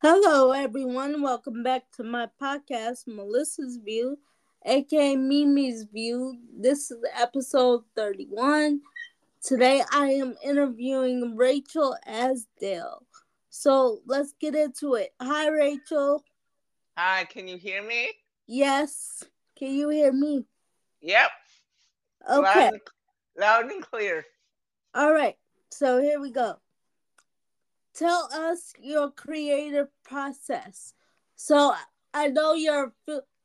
Hello, everyone. Welcome back to my podcast, Melissa's View, aka Mimi's View. This is episode 31. Today I am interviewing Rachel Esdaille. So let's get into it. Hi, Rachel. Hi, can you hear me? Yes. Can you hear me? Yep. Okay. Loud and, loud and clear. All right. So here we go. Tell us your creative process. So I know you're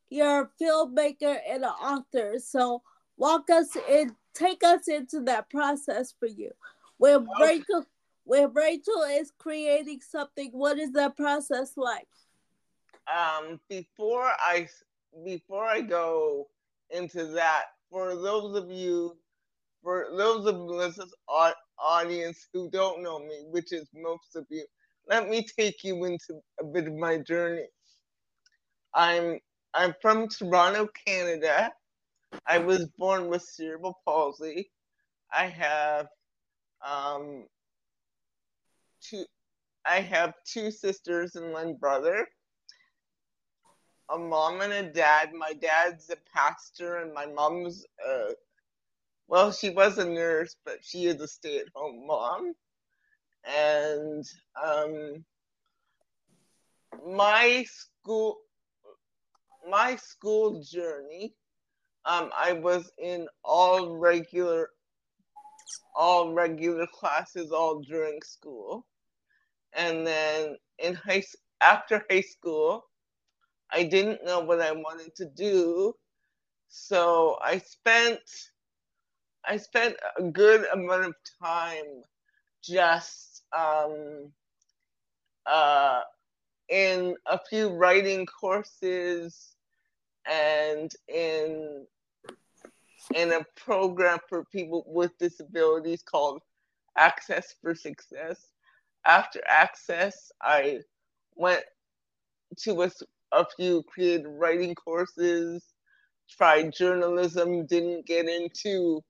you're a filmmaker and an author. So walk us in, take us into that process for you. When. Rachel when Rachel is creating something, what is that process like? Um, before I before I go into that, for those of you, for those of Melissa's audience who don't know me, which is most of you, let me take you into a bit of my journey. I'm I'm from Toronto, Canada. I was born with cerebral palsy. I have um, two I have two sisters and one brother. A mom and a dad. My dad's a pastor and my mom's uh well, she was a nurse, but she is a stay-at-home mom. And um my school my school journey um I was in all regular all regular classes all during school and then in high after high school i didn't know what i wanted to do so i spent i spent a good amount of time just um, uh, in a few writing courses and in in a program for people with disabilities called access for success. After access, I went to a, a few creative writing courses, tried journalism, didn't get into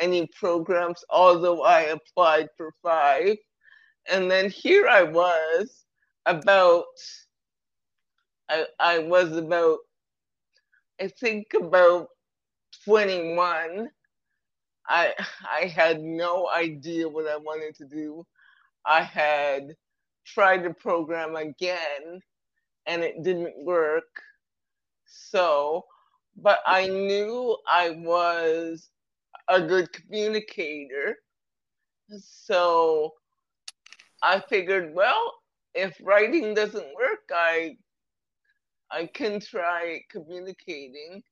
any programs, although I applied for five. And then here I was about, I, I was about, I think about 21. I I had no idea what I wanted to do. I had tried the program again and it didn't work. So, but I knew I was a good communicator. So I figured, well, if writing doesn't work, I I can try communicating.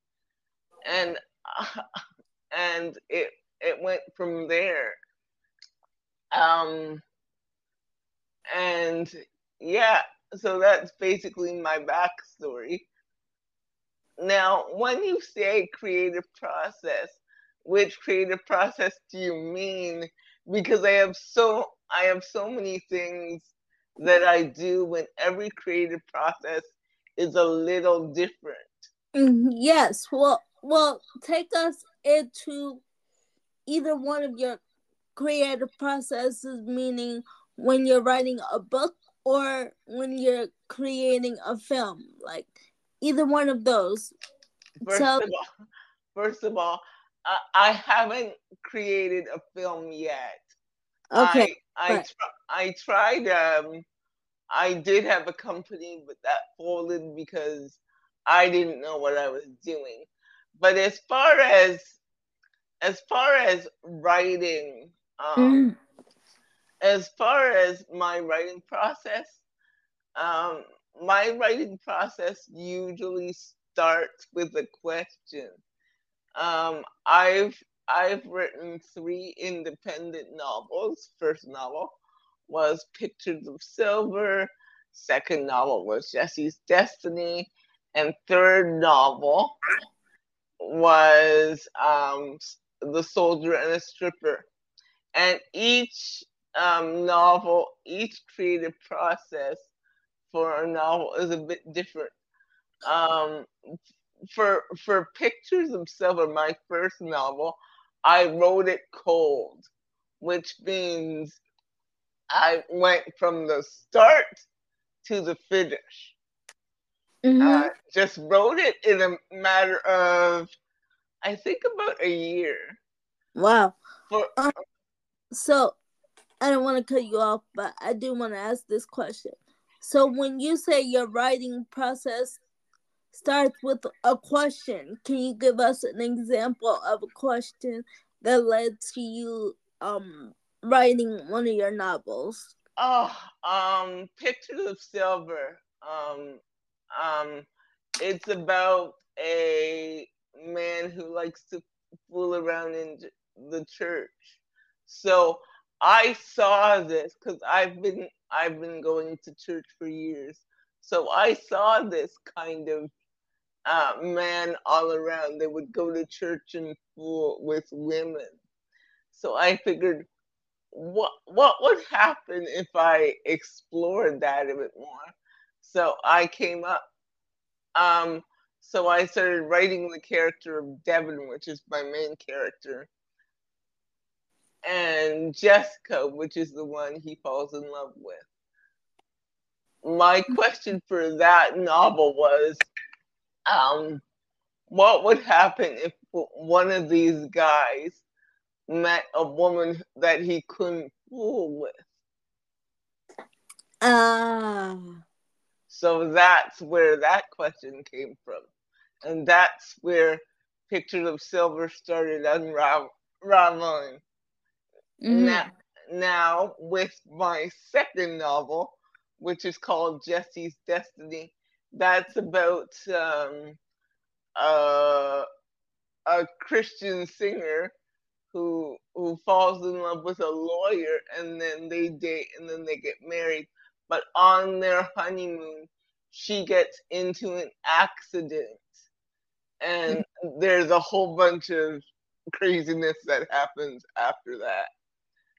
And and it it went from there. Um and yeah, so that's basically my backstory. Now, when you say creative process, which creative process do you mean? Because I have so I have so many things that I do, when every creative process is a little different. Mm-hmm, yes. Well, well, take us into either one of your creative processes, meaning when you're writing a book or when you're creating a film like either one of those first so, of all first of all I, I haven't created a film yet. Okay i I, I tried um i did have a company but that folded because i didn't know what i was doing. But as far as as far as writing um mm. as far as my writing process, um, my writing process usually starts with a question. Um, I've I've written three independent novels. First novel was Pictures of Silver. Second novel was Jesse's Destiny, and third novel was um, The Soldier and a Stripper. And each um, novel, each creative process for a novel is a bit different. Um, for for Pictures of Silver, my first novel, I wrote it cold, which means I went from the start to the finish. Mm-hmm. Uh, just wrote it in a matter of, I think, about a year. wow. For Um, so I don't want to cut you off, but I do want to ask this question. So when you say your writing process starts with a question, can you give us an example of a question that led to you um writing one of your novels? oh, um, Pictures of Silver. Um, um, it's about a man who likes to fool around in the church. So I saw this because I've been I've been going to church for years. So I saw this kind of uh, man all around. They would go to church and fool with women. So I figured, what what would happen if I explored that a bit more? So I came up. Um, so I started writing the character of Devin, which is my main character, and Jessica, which is the one he falls in love with. My question for that novel was, um, what would happen if one of these guys met a woman that he couldn't fool with? Ah, So that's where that question came from. And that's where Pictures of Silver started unraveling. mhm. Now, now, with my second novel, which is called Jesse's Destiny, that's about um, uh, a Christian singer who who falls in love with a lawyer, and then they date, and then they get married. But on their honeymoon, she gets into an accident, and there's a whole bunch of craziness that happens after that.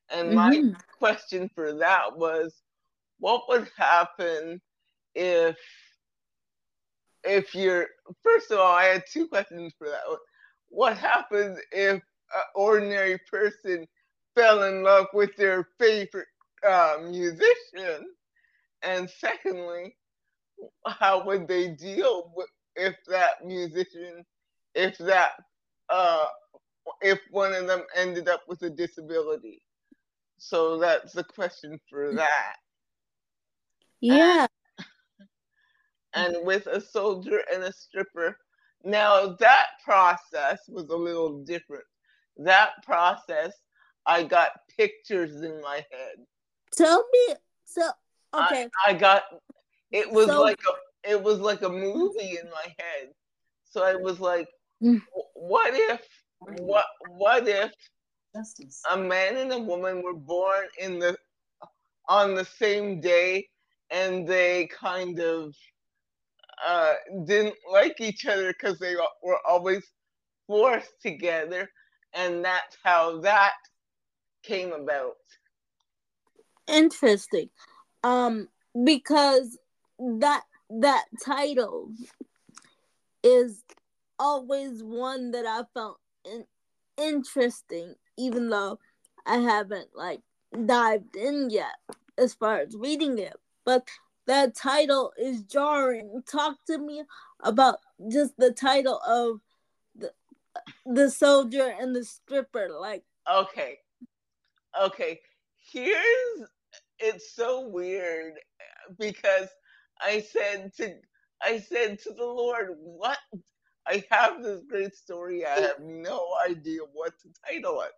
And my Mhm. question for that was what would happen if if you're first of all i had two questions for that one. What happens if an ordinary person fell in love with their favorite uh, musician? And secondly how would they deal with if that musician if that uh if one of them ended up with a disability? So that's the question for that. Yeah. And with a soldier and a stripper. Now that process was a little different. That process, I got pictures in my head. Tell me. So okay. I, I got it was So- like a it was like a movie in my head. So I was like, Mm. What if what what if Justice. a man and a woman were born in the on the same day and they kind of uh, didn't like each other because they were always forced together and that's how that came about Interesting. Um, because that that title is always one that I found in, interesting, even though I haven't like dived in yet as far as reading it. But that title is jarring. Talk to me about just the title of the the soldier and the stripper. Like, okay okay here's it's so weird because i said to i said to the lord what i have this great story i have no idea what to title it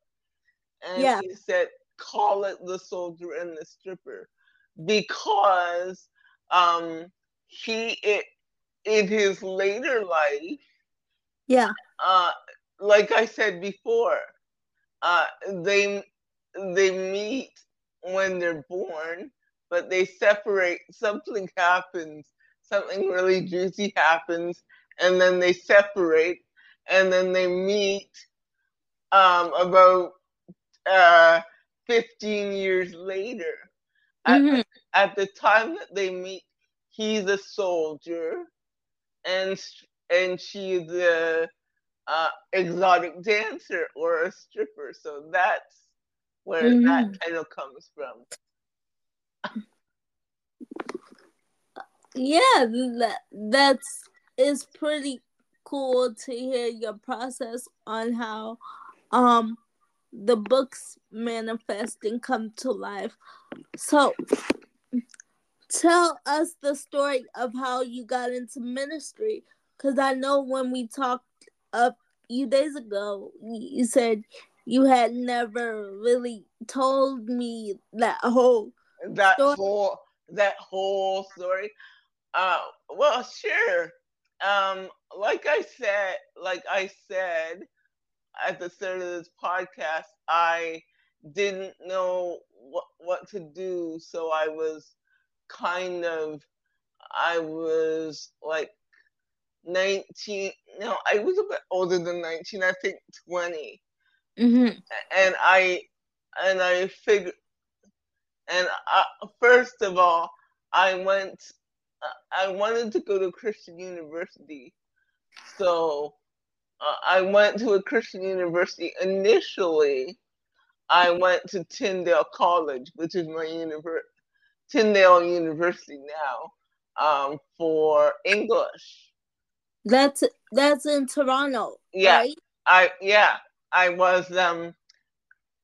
and Yeah. he said call it the soldier and the stripper because um he it in his later life yeah, uh, like I said before, uh, they they meet when they're born, but they separate. Something happens, something really juicy happens, and then they separate, and then they meet um, about uh, 15 years later. At, Mhm. at the time that they meet, he's a soldier, and and she's a uh, exotic dancer or a stripper. So that's where Mhm. that title comes from. Yeah, that that's is pretty cool to hear your process on how um the books manifest and come to life. So tell us the story of how you got into ministry because I know when we talked up a few days ago, you said you had never really told me that whole that story. whole that whole story. Uh, well, sure. Um, like I said, like I said at the start of this podcast, I didn't know what what to do, so I was kind of, I was like 19. No, I was a bit older than 19. I think 20. Mm-hmm. And I and I figured, and I, first of all, I went I wanted to go to Christian University. So uh, I went to a Christian university. Initially, I went to Tyndale College, which is my university, Tyndale University now, um, for English. That's that's in Toronto. Yeah, right? I yeah I was um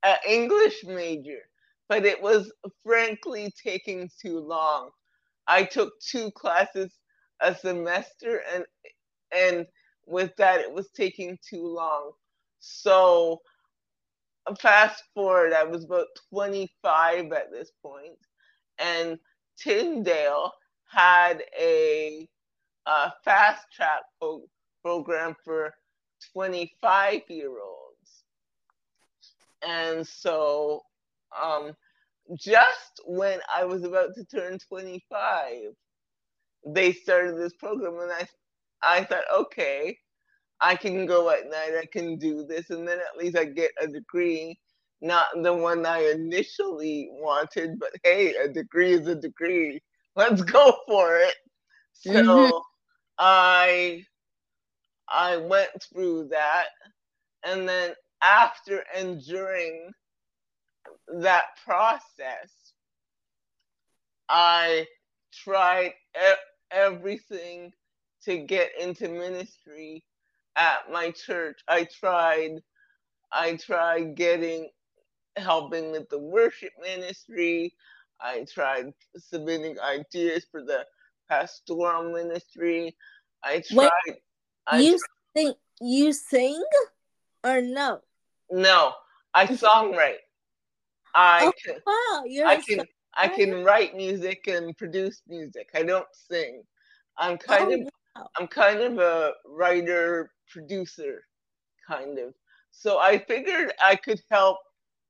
an English major, but it was frankly taking too long. I took two classes a semester and and with that it was taking too long. So fast forward, I was about 25 at this point, and Tyndale had a, a fast track pro- program for 25 year olds. And so um, just when I was about to turn 25, they started this program, and I, I thought, okay, I can go at night, I can do this, and then at least I get a degree, not the one I initially wanted, but hey, a degree is a degree. Let's go for it. So mm-hmm. I I went through that, and then after and during that process, I tried e- everything to get into ministry at my church. I tried I tried getting helping with the worship ministry. I tried submitting ideas for the pastoral ministry. I tried Wait, I you tried, sing you sing or no? No, I songwrite. I oh, can, wow, you're I can I can write music and produce music. I don't sing. I'm oh, kind oh, of wow. I'm kind of a writer producer kind of. So I figured I could help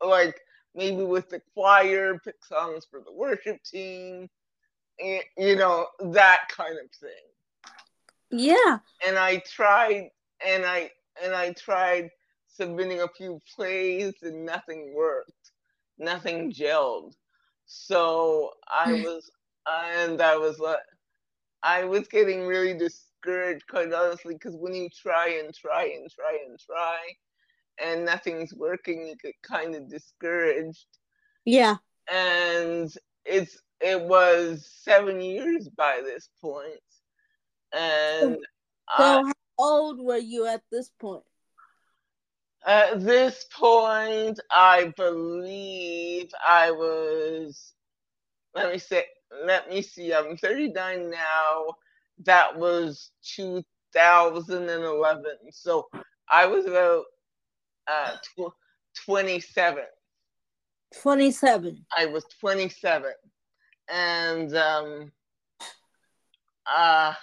like maybe with the choir, pick songs for the worship team, and, you know, that kind of thing. Yeah. And I tried and I and I tried submitting a few plays and nothing worked nothing gelled. So I hmm. was, and I was like, I was getting really discouraged, quite honestly, because when you try and try and try and try, and nothing's working, you get kind of discouraged. Yeah. And it's it was seven years by this point, and so I, how old were you at this point? At this point, I believe I was. Let me say. Let me see. I'm 39 now. That was 2011. So I was about uh, tw- 27. 27. I was 27, and um, uh,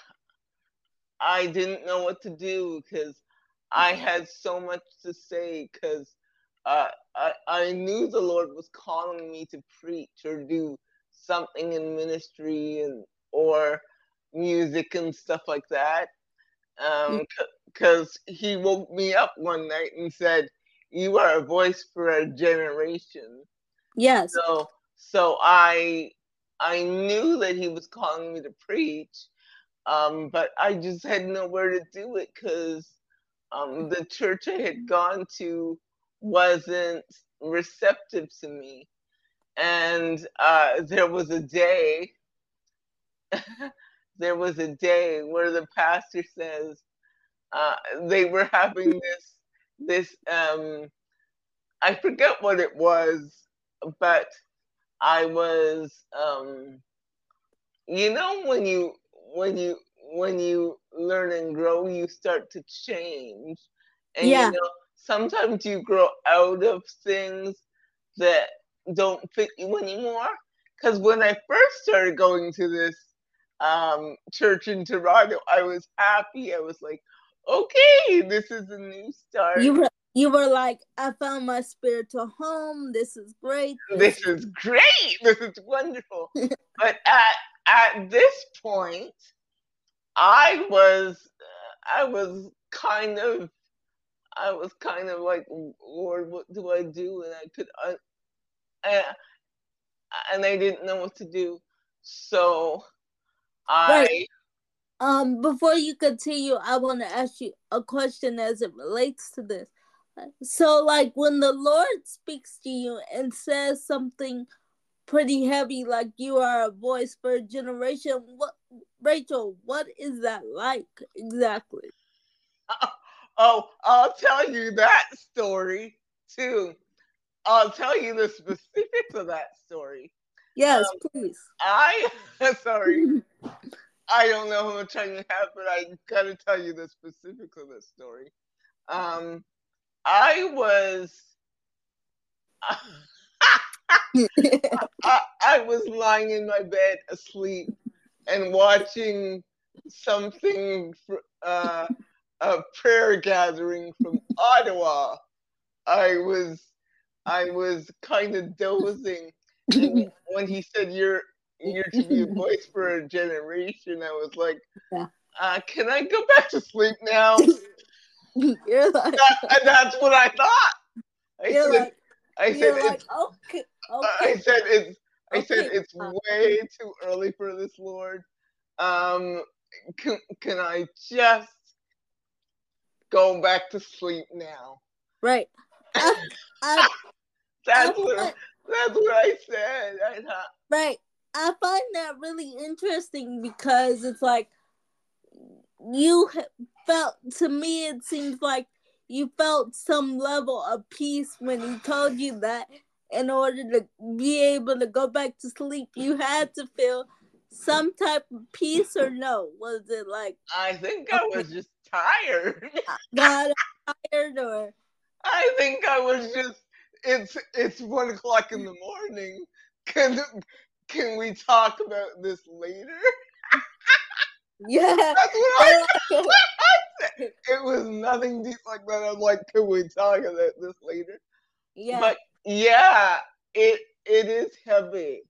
I didn't know what to do because I had so much to say because uh, I, I knew the Lord was calling me to preach or do something in ministry and or music and stuff like that. Because um, he woke me up one night and said, "You are a voice for a generation." Yes. So so I I knew that he was calling me to preach, um, but I just had nowhere to do it because um, the church I had gone to wasn't receptive to me. And uh, there was a day, there was a day where the pastor says uh, they were having this this um I forget what it was, but I was um you know when you when you when you learn and grow you start to change and Yeah. you know sometimes you grow out of things that don't fit you anymore. Because when i first started going to this um, church in toronto i was happy. I was like okay this is a new start. You were you were like, I found my spiritual home. This is great. this is great. This is wonderful. But at at this point i was i was kind of i was kind of like lord what do i do? And i could and, and i didn't know what to do so i Right. Um, before you continue, I want to ask you a question as it relates to this. So, like, when the Lord speaks to you and says something pretty heavy, like you are a voice for a generation, what, Rachel, what is that like exactly? oh i'll tell you that story too i'll tell you the specifics of that story Yes, Um, please. i sorry I don't know how much time you have, but I gotta tell you the specifics of this story. Um, I was, I, I was lying in my bed asleep and watching something, uh, a prayer gathering from Ottawa. I was, I was kind of dozing, when he said you're you're to be a voice for a generation, I was like, Yeah. uh, can I go back to sleep now? you're like, That- and that's what I thought. I said, like, I said, like, it's, okay, I said it's, I said it's way too early for this, Lord. Um, can, can I just go back to sleep now? Right. I, I, That's I what, that's what I said. I right. I find that really interesting because it's like you felt to me it seems like you felt some level of peace when he told you that in order to be able to go back to sleep you had to feel some type of peace or no was it like I think I was just tired. Uh, god I'm tired or I think I was just it's it's one o'clock in the morning. Can can we talk about this later? yeah That's what I, said. It was nothing deep like that. I'm like, can we talk about this later? yeah But yeah, it it is heavy.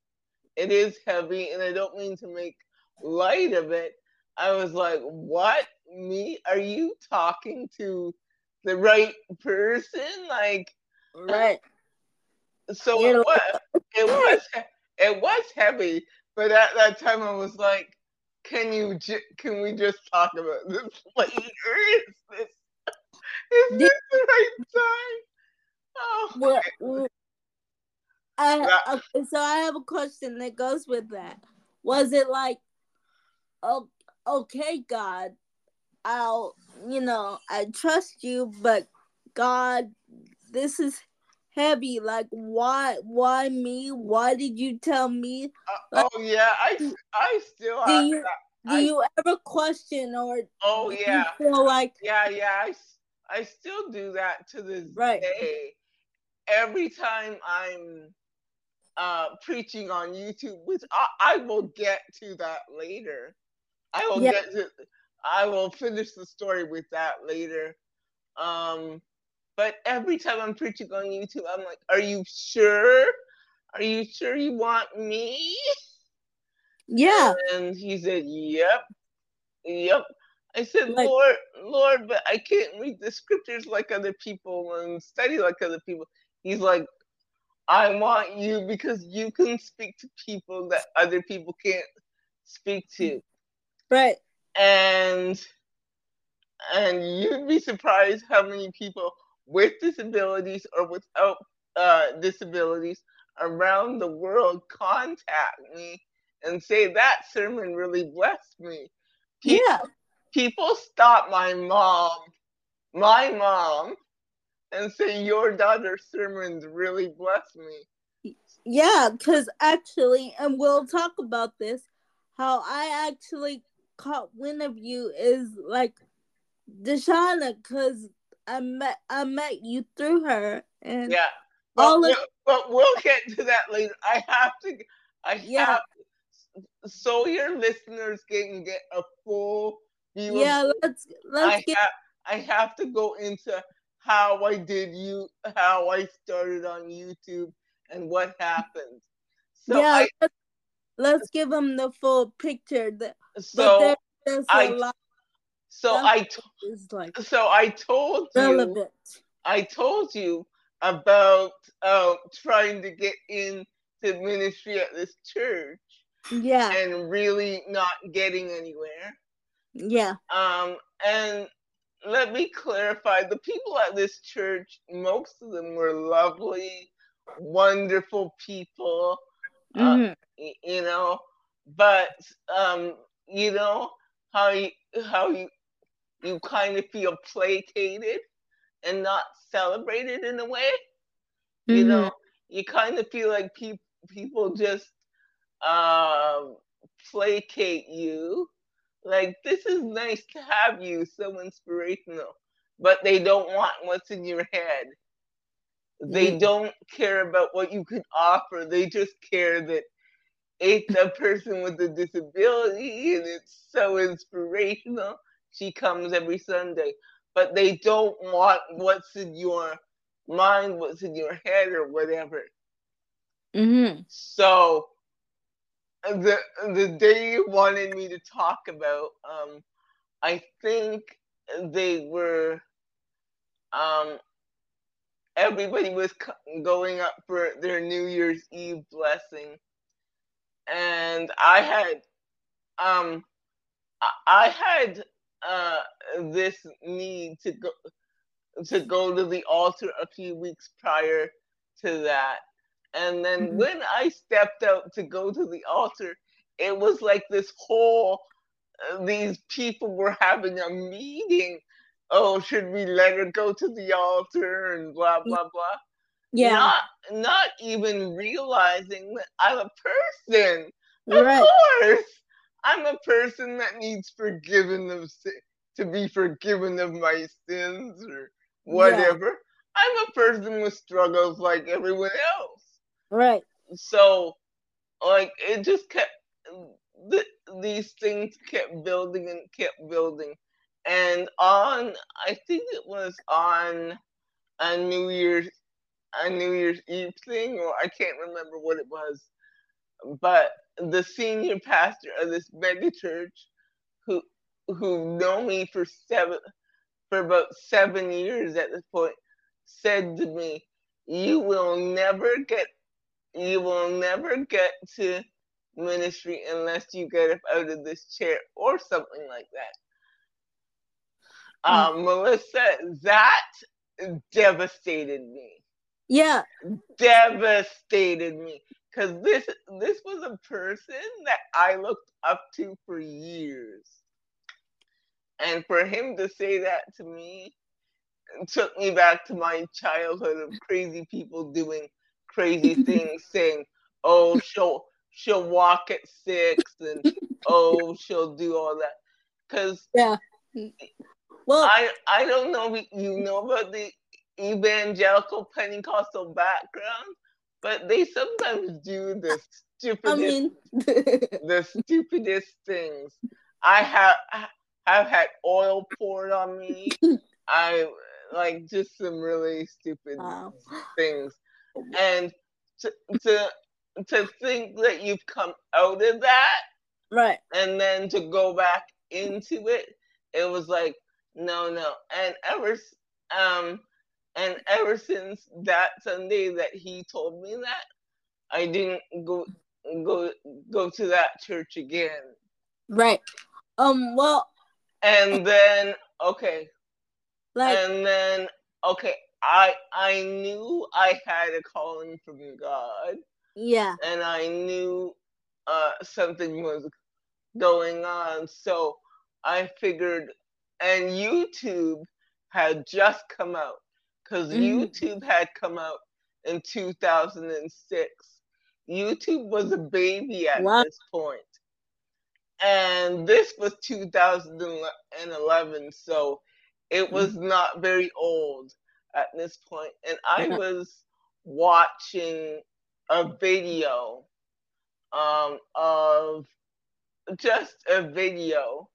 It is heavy, and I don't mean to make light of it. I was like, what? Me? Are you talking to the right person? Like right. So it was it was it was heavy but at that time i was like can you ju- can we just talk about this later is this is this the right time? Oh. Well, well, I, okay, so I have a question that goes with that. Was it like, oh, okay, God, I'll, you know, I trust you, but God, this is heavy. Like, why, why me? Why did you tell me? Uh, oh yeah i i still Do have you, that. do I- you ever question or oh yeah feel like, yeah yeah I, I still do that to this Right. day every time i'm uh preaching on youtube which i, I will get to that later i will Yeah. get to i will finish the story with that later um but every time i'm preaching on youtube i'm like are you sure are you sure you want me yeah, and he said, Yep, yep. I said, Like- Lord, Lord, but I can't read the scriptures like other people and study like other people. He's like, I want you because you can speak to people that other people can't speak to. right, And and you'd be surprised how many people with disabilities or without uh, disabilities around the world contact me and say that sermon really blessed me. People, Yeah. people stop my mom, my mom, and say your daughter's sermons really blessed me. Yeah, because actually, and we'll talk about this, how I actually caught wind of you is like Deshauna, because I met I met you through her, and Yeah. But, all of we'll, but we'll get to that later. I have to. I Yeah. have so your listeners can get a full view. yeah, of let's let's I get have. I have to go into how I did you, how I started on YouTube, and what happened. So yeah, I. let's, let's give them the full picture. That So there, there's a I- lot so I. like So I told you. I told you about uh, trying to get into ministry at this church Yeah, and really not getting anywhere. yeah, Um, and let me clarify the people at this church, most of them were lovely, wonderful people, uh, mhm, y- you know, but um, you know how you how you you kind of feel placated and not celebrated in a way. You mhm. know, you kind of feel like people people just um, placate you. Like this is nice to have you, so inspirational, but they don't want what's in your head. They Yeah. don't care about what you can offer. They just care that it's a person with a disability and it's so inspirational. She comes every Sunday, but they don't want what's in your mind, what's in your head, or whatever. Mhm. So the the day you wanted me to talk about, um, I think they were, um, everybody was going up for their New Year's Eve blessing, and I had, um, I had uh this need to go to go to the altar a few weeks prior to that. And then Mhm. when I stepped out to go to the altar, it was like this whole, uh, these people were having a meeting. Oh, should we let her go to the altar and blah, blah, blah. Yeah, Not, not even realizing that I'm a person. Of course, I'm a person that needs forgiven of to be forgiven of my sins or whatever. I'm a person with struggles like everyone else. Right. So, like, it just kept th- these things kept building and kept building, and on I think it was on a New Year's a New Year's Eve thing, or I can't remember what it was, but the senior pastor of this mega church, who who know me for seven for about seven years at this point, said to me, "You will never get, you will never get to ministry unless you get up out of this chair or something like that." Um, Melissa, that devastated me Yeah. devastated me because this this was a person that I looked up to for years, and for him to say that to me took me back to my childhood of crazy people doing crazy things, saying, "Oh, she'll she'll walk at six, and oh, she'll do all that," because yeah. Well, I I don't know if you know about the evangelical Pentecostal background, but they sometimes do the stupidest I mean, the stupidest things. I have have had oil poured on me. I like just some really stupid wow. things, and to to to think that you've come out of that Right. and then to go back into it, it was like no, no. And ever um and ever since that Sunday that he told me that, I didn't go go go to that church again. Right. Um. Well, And then okay, like, and then okay, I I knew I had a calling from God, yeah. and I knew uh, something was going on. So I figured, and YouTube had just come out because mm. YouTube had come out in 2006. YouTube was a baby at wow. this point. And this was 2011, so it mm. was mm. not very old at this point. And I was watching a video um, of just a video.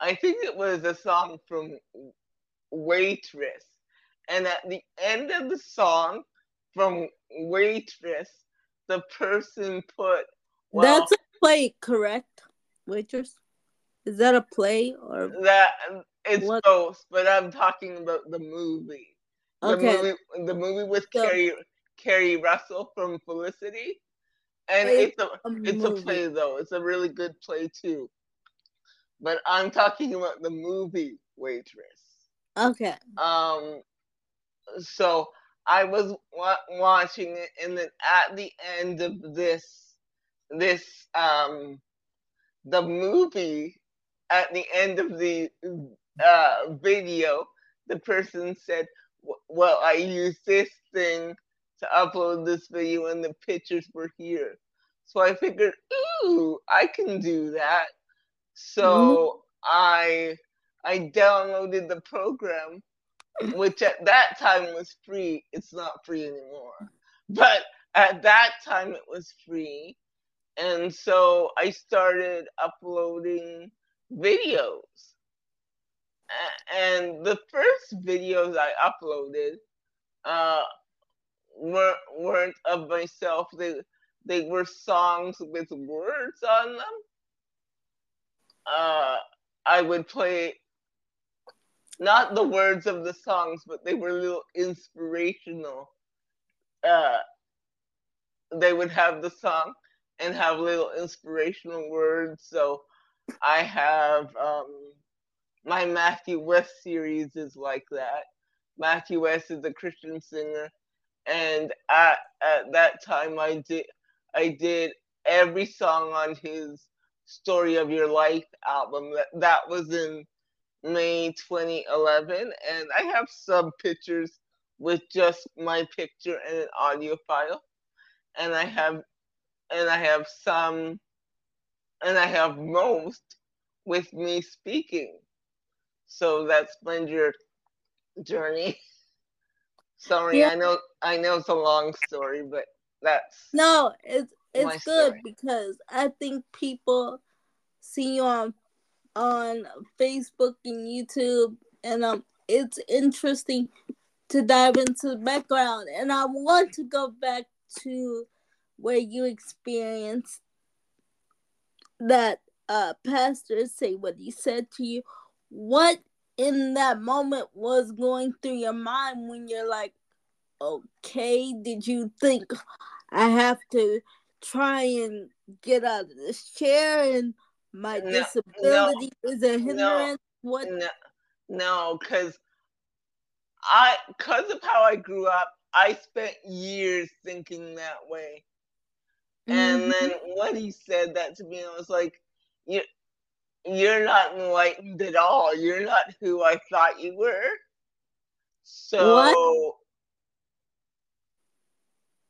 I think it was a song from Waitress. And at the end of the song from Waitress, the person put. Well, That's a play, correct? Waitress? Is that a play or that it's what? both, but I'm talking about the movie. The okay. movie the movie with so, Keri Keri Russell from Felicity. And it's, a, a it's a play though. It's a really good play too. But I'm talking about the movie Waitress. Okay. Um so I was wa- watching it and then at the end of this this um the movie at the end of the uh video the person said well I used this thing to upload this video and the pictures were here. So I figured, ooh, I can do that. So mm-hmm. I I downloaded the program, which at that time was free. It's not free anymore. But at that time it was free. And so I started uploading videos. And the first videos I uploaded, uh, weren't weren't of myself. They they were songs with words on them. Uh, I would play not the words of the songs, but they were little inspirational. Uh, they would have the song and have little inspirational words. So I have um, my Matthew West series is like that. Matthew West is a Christian singer and at at that time I did I did every song on his Story of Your Life album. That that was in May 2011, and I have some pictures with just my picture and an audio file, and I have and I have some and I have most with me speaking. So that's been your journey. Sorry, yeah. I know I know it's a long story, but that's no, it's it's good story. because I think people see you on on Facebook and YouTube, and um, it's interesting to dive into the background. And I want to go back to where you experienced that uh pastor say what he said to you. What in that moment was going through your mind when you're like, okay, did you think I have to try and get out of this chair and my no, disability no, is a hindrance? No, what? No, because I, because of how I grew up, I spent years thinking that way. And mm-hmm. then when he said that to me, I was like, you, you're not enlightened at all. You're not who I thought you were. So what?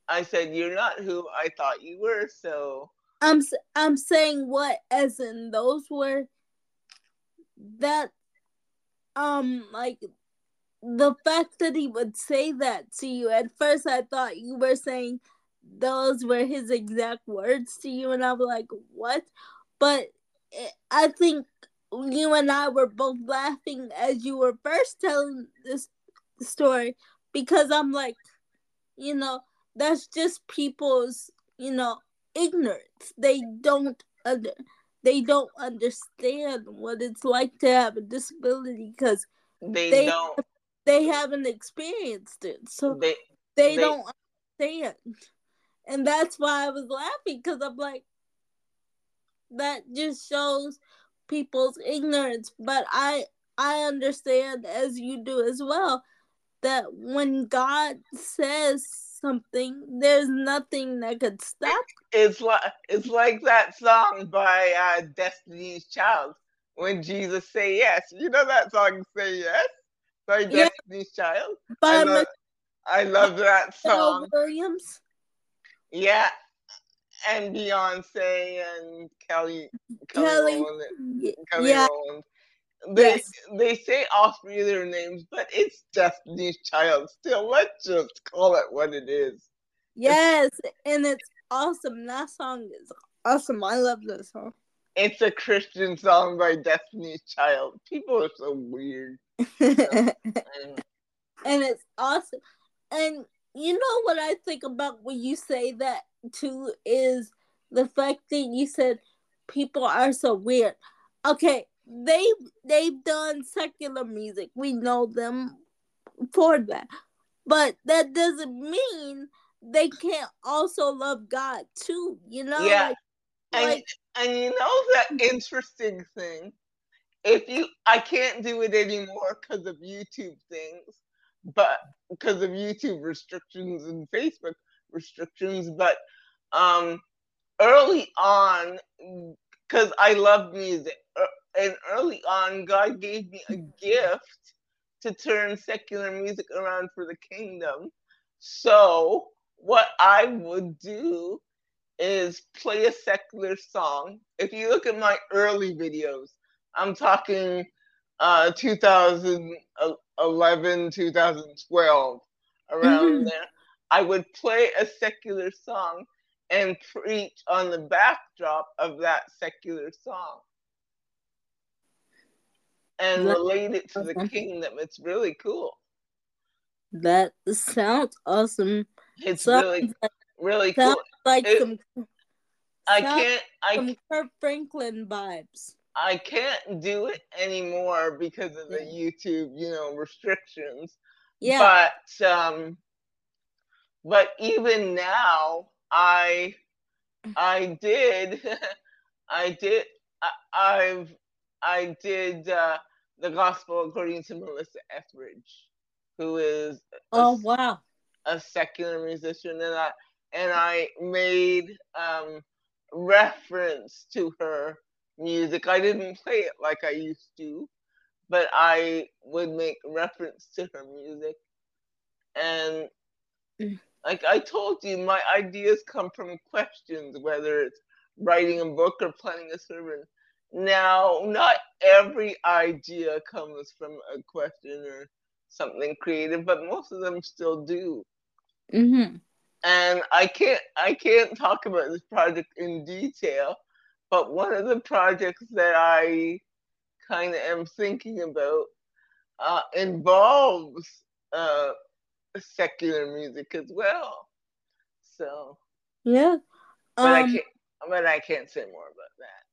I said you're not who I thought you were. So I'm I'm saying what as in those were that um like the fact that he would say that to you. At first I thought you were saying those were his exact words to you and I was like what? But I think you and I were both laughing as you were first telling this story because I'm like, you know, that's just people's, you know, ignorance. They don't under, they don't understand what it's like to have a disability because they, they don't they haven't experienced it, so they, they, they don't understand. And that's why I was laughing because I'm like, that just shows people's ignorance but i i understand as you do as well that when god says something, there's nothing that could stop. It's like it's like that song by uh, Destiny's Child when Jesus say yes. You know that song, Say Yes, by Yeah. Destiny's Child. By I love, I love that song. Williams. Yeah, and Beyonce and Kelly Kelly, Kelly. Rowland. Kelly Yeah. Rowland. They Yes. they say all three of their names, but it's Destiny's Child. Still, let's just call it what it is. Yes, and it's awesome. That song is awesome. I love that song. It's a Christian song by Destiny's Child. People are so weird. and And it's awesome. And you know what I think about when you say that too is the fact that you said people are so weird. Okay, they they've done secular music. We know them for that. But that doesn't mean they can't also love God too, you know? Yeah. Like, and, like and you know that interesting thing? If you, I can't do it anymore because of YouTube things, but because of YouTube restrictions and Facebook restrictions. But um, early on, because I love music, uh, and early on, God gave me a gift to turn secular music around for the kingdom. So what I would do is play a secular song. If you look at my early videos, I'm talking uh 2011, 2012, around Mhm. there. I would play a secular song and preach on the backdrop of that secular song and relate it to the kingdom. It's really cool. that sounds awesome. It's Sounds really, like, really cool. like It- some I can't, I Kirk Franklin vibes. I can't do it anymore because of the YouTube, you know, restrictions. Yeah. But um but even now I I did I did I, I've I did uh the gospel according to Melissa Etheridge, who is a, oh wow. a secular musician and I and I made um reference to her music. I didn't play it like I used to, but I would make reference to her music. And Mm. like I told you, my ideas come from questions, whether it's writing a book or planning a sermon. Now, not every idea comes from a question or something creative, but most of them still do Mm-hmm. and I can't I can't talk about this project in detail, but one of the projects that I kind of am thinking about uh, involves uh, secular music as well. So, Yeah. but I Um. can't but I can't say more about that.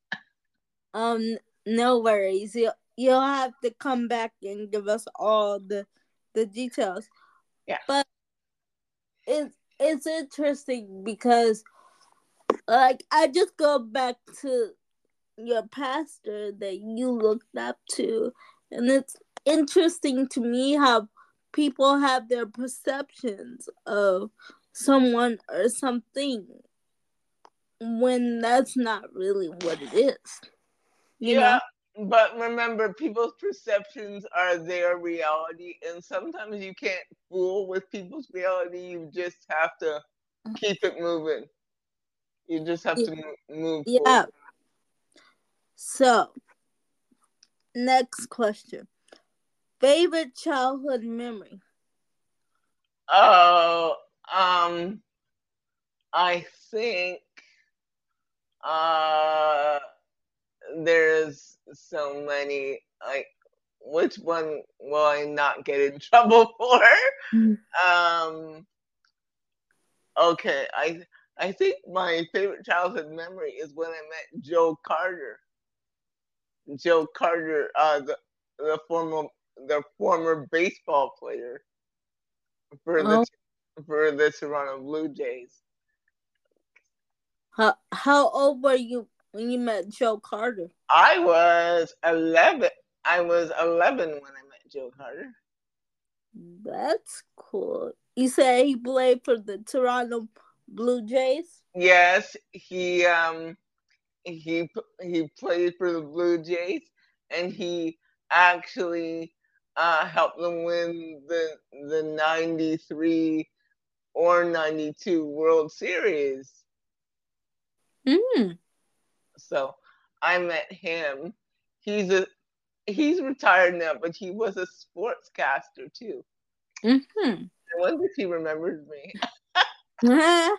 Um. No worries. You you'll have to come back and give us all the the details. Yeah. But it's it's interesting because like I just go back to your pastor that you looked up to and it's interesting to me how people have their perceptions of someone or something when that's not really what it is. You yeah, but remember, people's perceptions are their reality, and sometimes you can't fool with people's reality. You just have to keep it moving. You just have to move. Yeah. forward. So, next question. Favorite childhood memory? Oh, um, I think uh, there's so many. Like, which one will I not get in trouble for? Mm. Um, okay, I I think my favorite childhood memory is when I met Joe Carter. Joe Carter, uh, the the former the former baseball player for the Oh. for the Toronto Blue Jays. How how old were you when you met Joe Carter? I was eleven. I was eleven when I met Joe Carter. That's cool. You say he played for the Toronto Blue Jays? Yes, he um he he played for the Blue Jays and he actually uh, helped them win the the 93 or 92 World Series. Mm. So I met him. He's a he's retired now, but he was a sportscaster too. Mm-hmm. I wonder if he remembers me.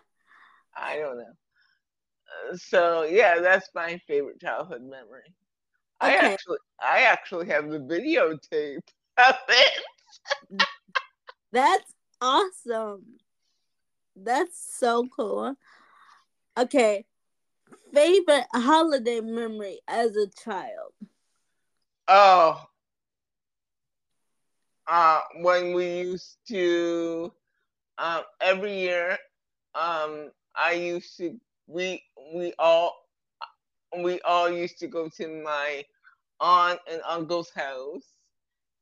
I don't know. Uh, so yeah, that's my favorite childhood memory. Okay. I actually I actually have the videotape of it. that's awesome. That's so cool. Okay. Favorite holiday memory as a child? Oh. Uh when we used to um every year um I used to we we all we all used to go to my aunt and uncle's house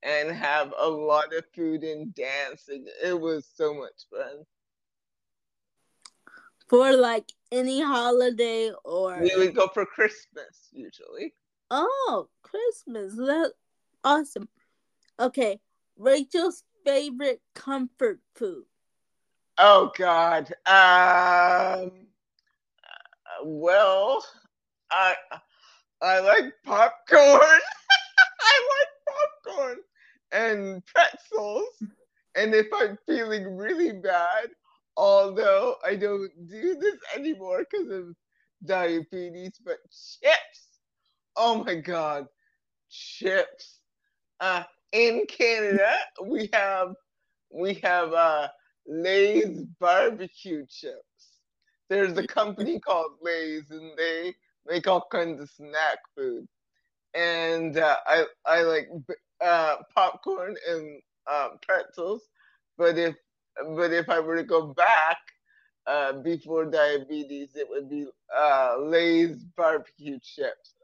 and have a lot of food and dancing. It was so much fun. For like any holiday or we would go for Christmas usually. Oh, Christmas. That's awesome. Okay. Rachel's favorite comfort food. Oh God. Um well, I I like popcorn. I like popcorn and pretzels. And if I'm feeling really bad, although I don't do this anymore because of diabetes, but chips. Oh my God, chips. Uh, in Canada, we have we have uh, Lay's barbecue chips there's a company called Lay's, and they make all kinds of snack food. And uh, I I like uh, popcorn and uh, pretzels, but if but if I were to go back uh, before diabetes, it would be uh, Lay's barbecue chips.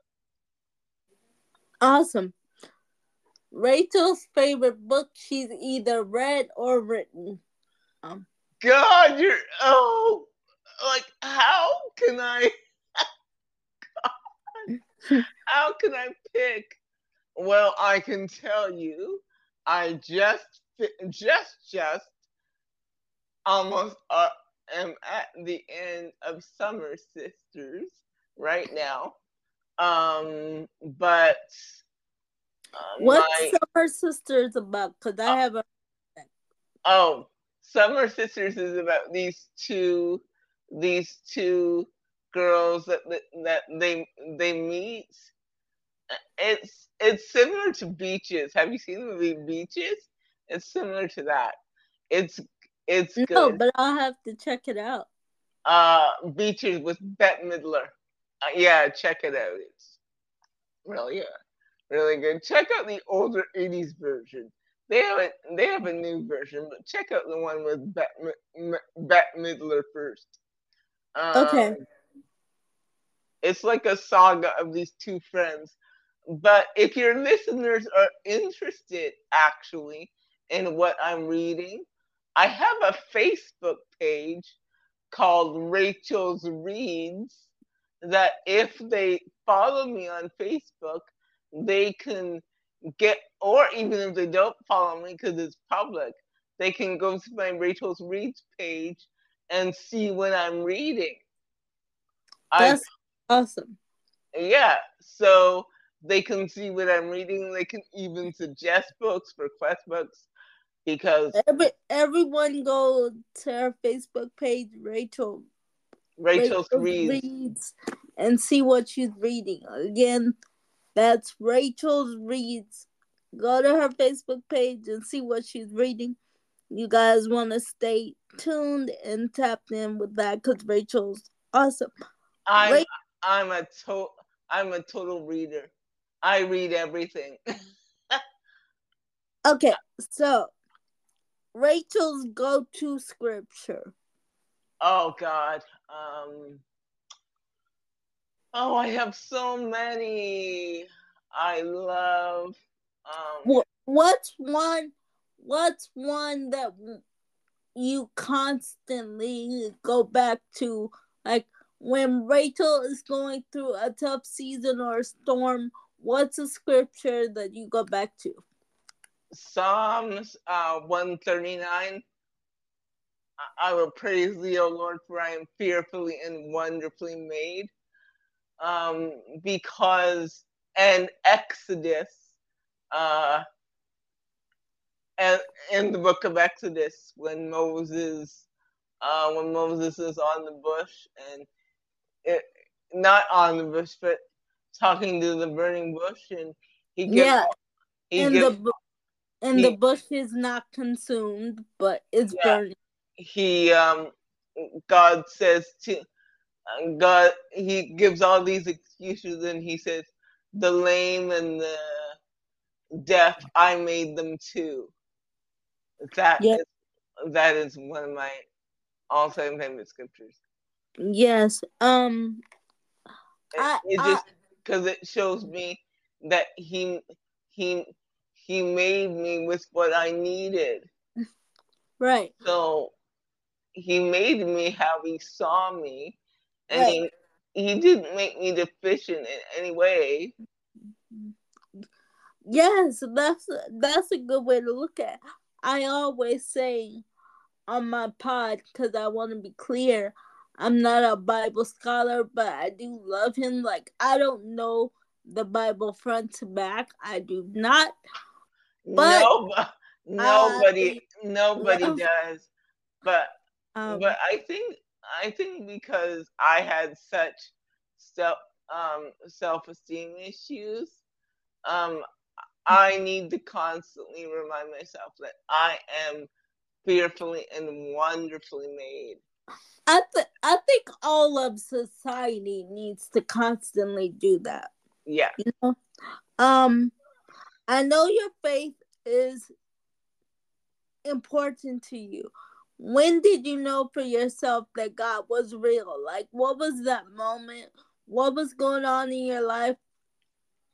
Awesome. Rachel's favorite book she's either read or written. Um. God, you're oh like how can I how can I pick? Well, I can tell you, I just just just almost uh, am at the end of Summer Sisters right now. Um, but uh, what my, Summer Sisters about? Because I uh, have a oh, Summer Sisters is about these two these two girls that that they they meet. It's it's similar to Beaches. Have you seen the movie Beaches? It's similar to that. It's it's good. No, but I'll have to check it out. Uh, Beaches with Bette Midler. Uh, yeah, check it out. It's really yeah, really good. Check out the older '80s version. They have a, they have a new version, but check out the one with Bette, Bette Midler first. Um, okay. It's like a saga of these two friends. But if your listeners are interested actually in what I'm reading, I have a Facebook page called Rachel's Reads that if they follow me on Facebook, they can get, or even if they don't follow me because it's public, they can go to my Rachel's Reads page and see what I'm reading. That's I, awesome. Yeah, so they can see what I'm reading. They can even suggest books request books because Every, everyone go to her Facebook page, Rachel. Rachel reads. reads and see what she's reading. Again, that's Rachel's reads. Go to her Facebook page and see what she's reading you guys want to stay tuned and tapped in with that because Rachel's awesome. I'm Ra- I'm a to- I'm a total reader. I read everything. okay, so Rachel's go-to scripture. Oh God. Um Oh, I have so many. I love um what, what's one what's one that you constantly go back to like when Rachel is going through a tough season or a storm, what's a scripture that you go back to? Psalms uh, 139. I will praise thee, O Lord, for I am fearfully and wonderfully made. Um, because, and Exodus, uh, and in the book of Exodus, when Moses, uh, when Moses is on the bush and it, not on the bush, but talking to the burning bush, and he gets, yeah, he and gets, the and he- the bush is not consumed, but it's Yeah. burning. he um God says to uh, God he gives all these excuses and he says the lame and the deaf I made them too. That Yeah. is- that is one of my all time favorite scriptures. Yes. Um. It, I- it just because it shows me that he he he made me with what I needed. Right. So he made me how he saw me, and Right. he, he didn't make me deficient in any way. Yes, that's that's a good way to look at. It. I always say on my pod because I want to be clear. I'm not a Bible scholar, but I do love him. Like I don't know the Bible front to back. I do not. But no, nobody, nobody love- does. But Um, but I think I think because I had such self um self esteem issues, um, I need to constantly remind myself that I am fearfully and wonderfully made. I th- I think all of society needs to constantly do that. Yeah. You know, um, I know your faith is important to you. When did you know for yourself that God was real? Like, what was that moment? What was going on in your life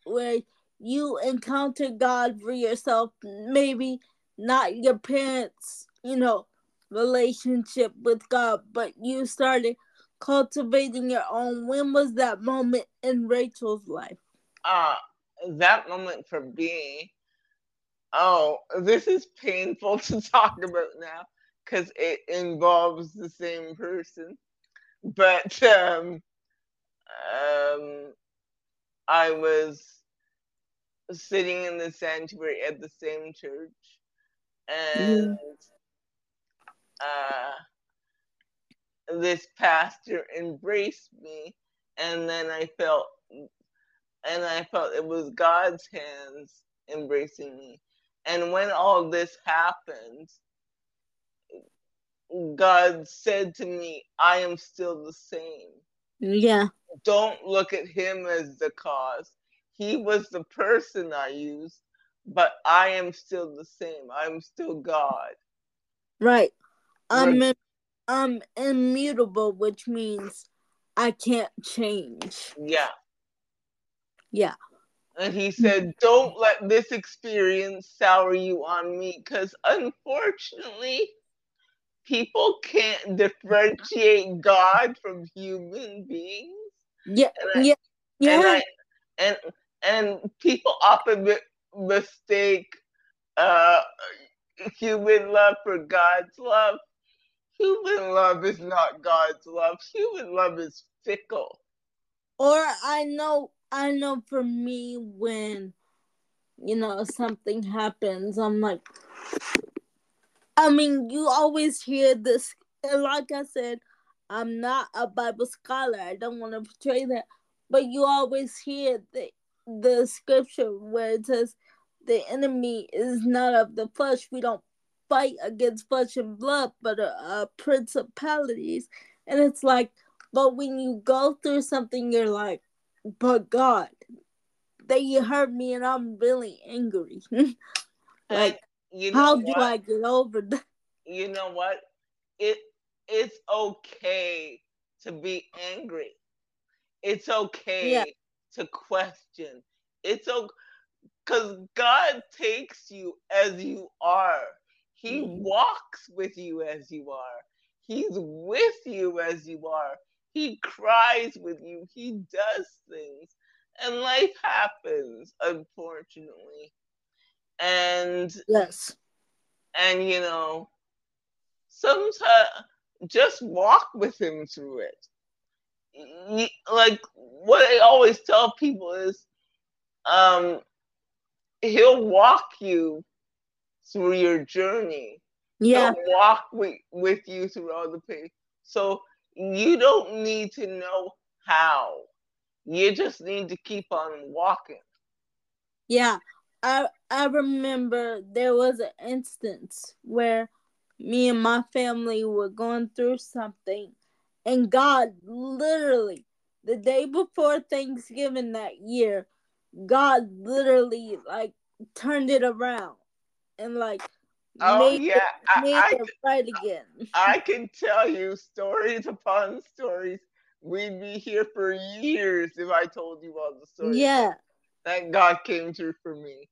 where you encountered God for yourself? Maybe not your parents, you know, relationship with God, but you started cultivating your own. When was that moment in Rachel's life? uh that moment for me oh this is painful to talk about now because it involves the same person. But um um i was sitting in the sanctuary at the same church and uh this pastor embraced me and then i felt and I felt it was God's hands embracing me. And when all this happened, God said to me, I am still the same. Yeah. Don't look at him as the cause. He was the person I used, but I am still the same. I'm still God. Right. I'm Right. im- I'm immutable, which means I can't change. Yeah. Yeah. And he said, Don't let this experience sour you on me because unfortunately, people can't differentiate God from human beings. Yeah. And I- Yeah. Yeah. And, I, and, and people often mi- mistake uh, human love for God's love. Human love is not God's love. Human love is fickle. or I know I know for me when you know something happens, I'm like I mean you always hear this like I said, I'm not a Bible scholar. I don't want to portray that. But you always hear the the scripture where it says the enemy is not of the flesh. We don't fight against flesh and blood, but uh, uh, principalities. And it's like, but when you go through something, you're like, but God, they hurt me and I'm really angry. like, you know how do? I get over that? you know what? It it's okay to be angry. It's okay Yeah. to question. It's okay because God takes you as you are. He mm-hmm. walks with you as you are. He's with you as you are. He cries with you. He does things. And life happens, unfortunately. And yes. And you know, sometimes just walk with him through it. Like what I always tell people is um he'll walk you through your journey. Yeah. He'll walk with, with you through all the pain. So you don't need to know how. You just need to keep on walking. Yeah. I I remember there was an instance where me and my family were going through something and God literally the day before Thanksgiving that year, God literally like turned it around and like oh yeah made I, it right again. I can tell you stories upon stories. We'd be here for years if I told you all the stories. Yeah. That God came through for me.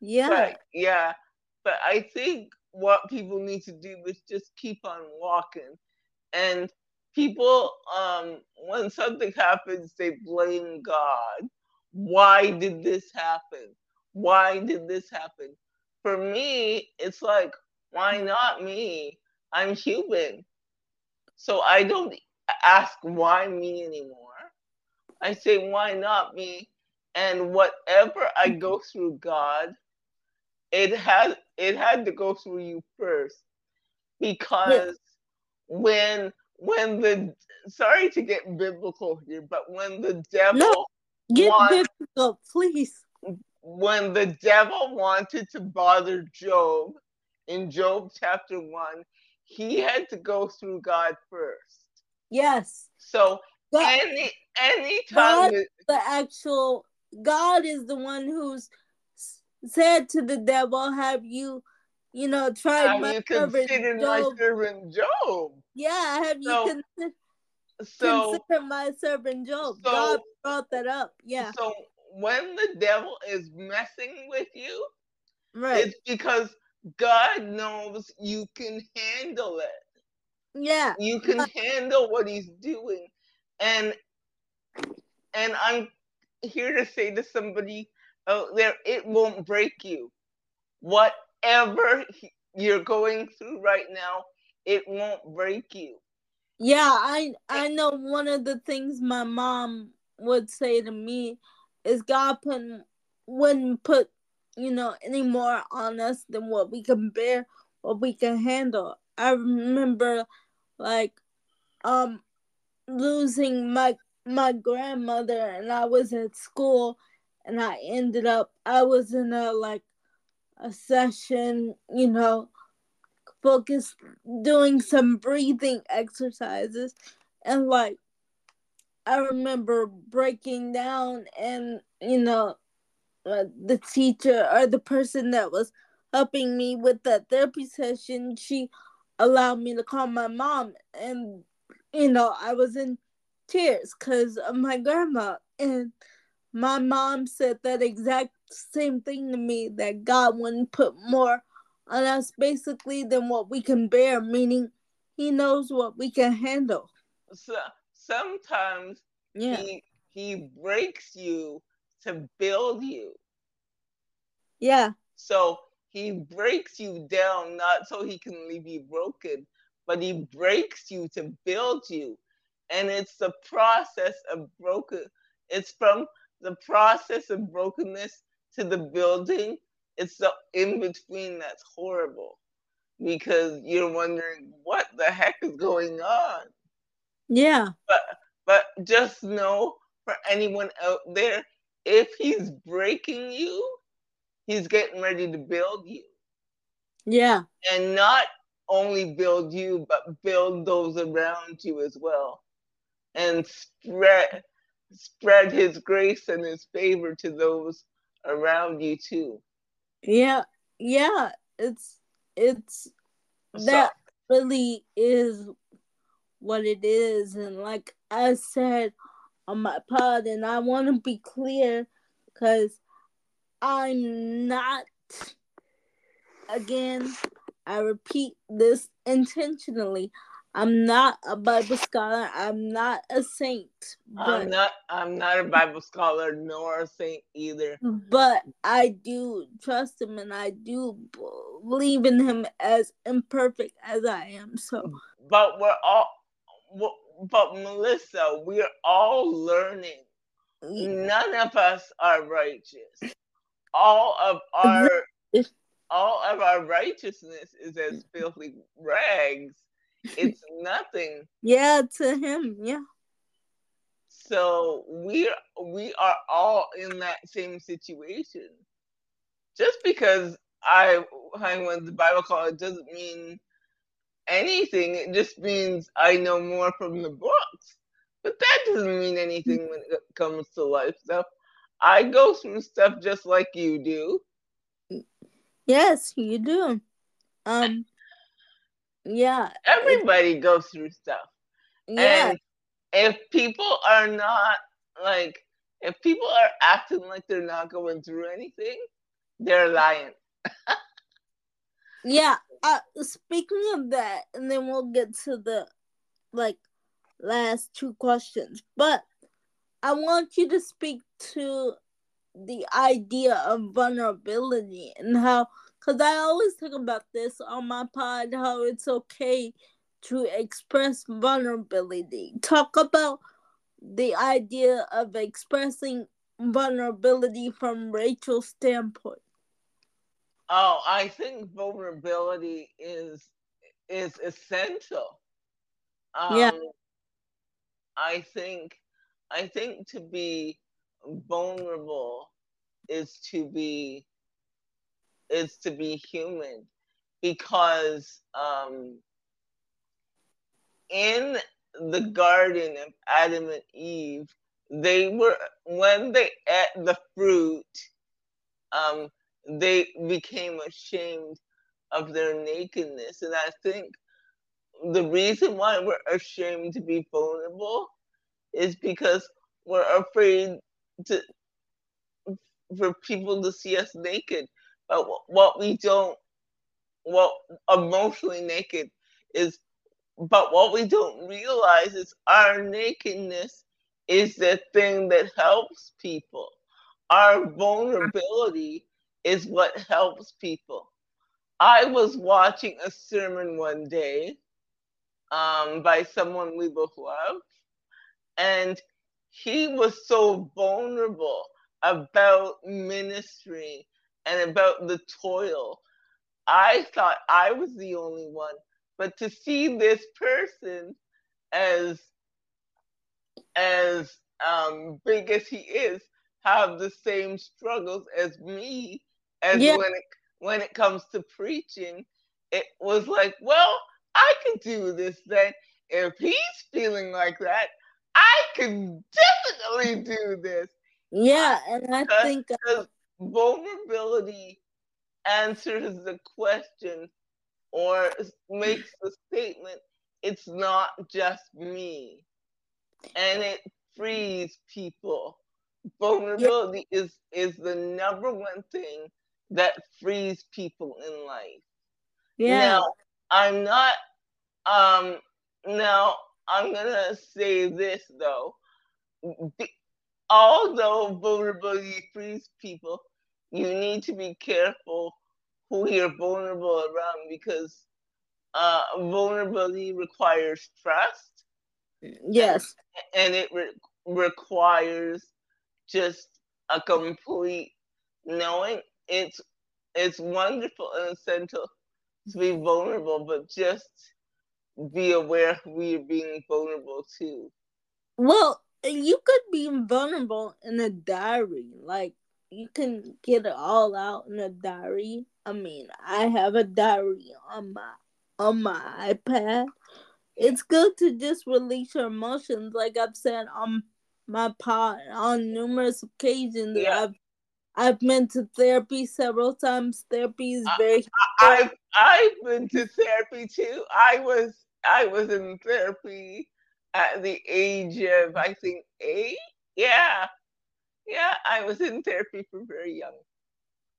Yeah. But, yeah. But I think what people need to do is just keep on walking. And people, um, when something happens, they blame God. Why did this happen? Why did this happen? For me, it's like, why not me? I'm human. So I don't ask why me anymore. I say, why not me? And whatever I go through, God, it had it had to go through you first because yeah. when when the sorry to get biblical here, but when the devil no, get want, biblical, please. When the devil wanted to bother Job in Job chapter one, he had to go through God first. Yes. So God, any any time the actual God is the one who's said to the devil, "Have you, you know, tried my you servant Job? my servant Job? Yeah, have so, you considered so, consider my servant Job? So, God brought that up. Yeah. So when the devil is messing with you, right, it's because God knows you can handle it. Yeah. You can handle what he's doing. And and I'm here to say to somebody out there, it won't break you. Whatever you're going through right now, it won't break you. Yeah, I I know one of the things my mom would say to me is God put, wouldn't put, you know, any more on us than what we can bear, what we can handle. I remember like um losing my my grandmother and I was at school and I ended up I was in a like a session, you know, focused doing some breathing exercises and like I remember breaking down and you know uh, the teacher or the person that was helping me with that therapy session she allowed me to call my mom and you know I was in tears cuz of my grandma and my mom said that exact same thing to me that God wouldn't put more on us basically than what we can bear, meaning He knows what we can handle. So sometimes yeah. he he breaks you to build you. Yeah. So he breaks you down not so he can leave you broken, but he breaks you to build you. And it's the process of broken. It's from the process of brokenness to the building, it's the in between that's horrible because you're wondering what the heck is going on. Yeah. But but just know for anyone out there, if he's breaking you, he's getting ready to build you. Yeah. And not only build you, but build those around you as well. And spread spread his grace and his favor to those around you too. Yeah, yeah, it's it's that really is what it is and like I said on my pod and I want to be clear cuz I'm not again I repeat this intentionally. I'm not a Bible scholar. I'm not a saint. I'm not. I'm not a Bible scholar nor a saint either. But I do trust him, and I do believe in him as imperfect as I am. So, but we're all. But Melissa, we're all learning. None of us are righteous. All of our all of our righteousness is as mm. filthy rags it's nothing. Yeah, to him, yeah. So we we are all in that same situation. Just because I I went to Bible college doesn't mean anything. It just means I know more from the books. But that doesn't mean anything when it comes to life stuff. I go through stuff just like you do. Yes, you do. Um yeah. Everybody goes through stuff. Yeah. And if people are not like if people are acting like they're not going through anything, they're lying. yeah. Uh, speaking of that, and then we'll get to the like last two questions. But I want you to speak to the idea of vulnerability and how because I always talk about this on my pod how it's okay to express vulnerability. Talk about the idea of expressing vulnerability from Rachel's standpoint. Oh, I think vulnerability is is essential. Um, yeah. I think I think to be vulnerable is to be is to be human because um, in the garden of Adam and Eve, they were when they ate the fruit, um, they became ashamed of their nakedness, and I think the reason why we're ashamed to be vulnerable is because we're afraid to for people to see us naked but what we don't, what emotionally naked is, but what we don't realize is our nakedness is the thing that helps people. Our vulnerability is what helps people. I was watching a sermon one day um, by someone we both love, and he was so vulnerable about ministry and about the toil. I thought I was the only one, but to see this person as as um, big as he is have the same struggles as me as yeah. when it when it comes to preaching, it was like, well, I can do this then. If he's feeling like that, I can definitely do this. Yeah, and I think uh, vulnerability answers the question or makes the statement it's not just me and it frees people vulnerability yeah. is is the number one thing that frees people in life yeah now i'm not um now i'm gonna say this though although vulnerability frees people you need to be careful who you're vulnerable around because uh, vulnerability requires trust. Yes. And, it re- requires just a complete knowing. It's it's wonderful and essential to be vulnerable, but just be aware who you're being vulnerable to. Well, you could be vulnerable in a diary. Like you can get it all out in a diary. I mean, I have a diary on my on my iPad. It's good to just release your emotions, like I've said on my pod on numerous occasions. Yeah. I've I've been to therapy several times. Therapy is very. I, have I've been to therapy too. I was I was in therapy at the age of I think eight. Yeah, yeah, I was in therapy from very young.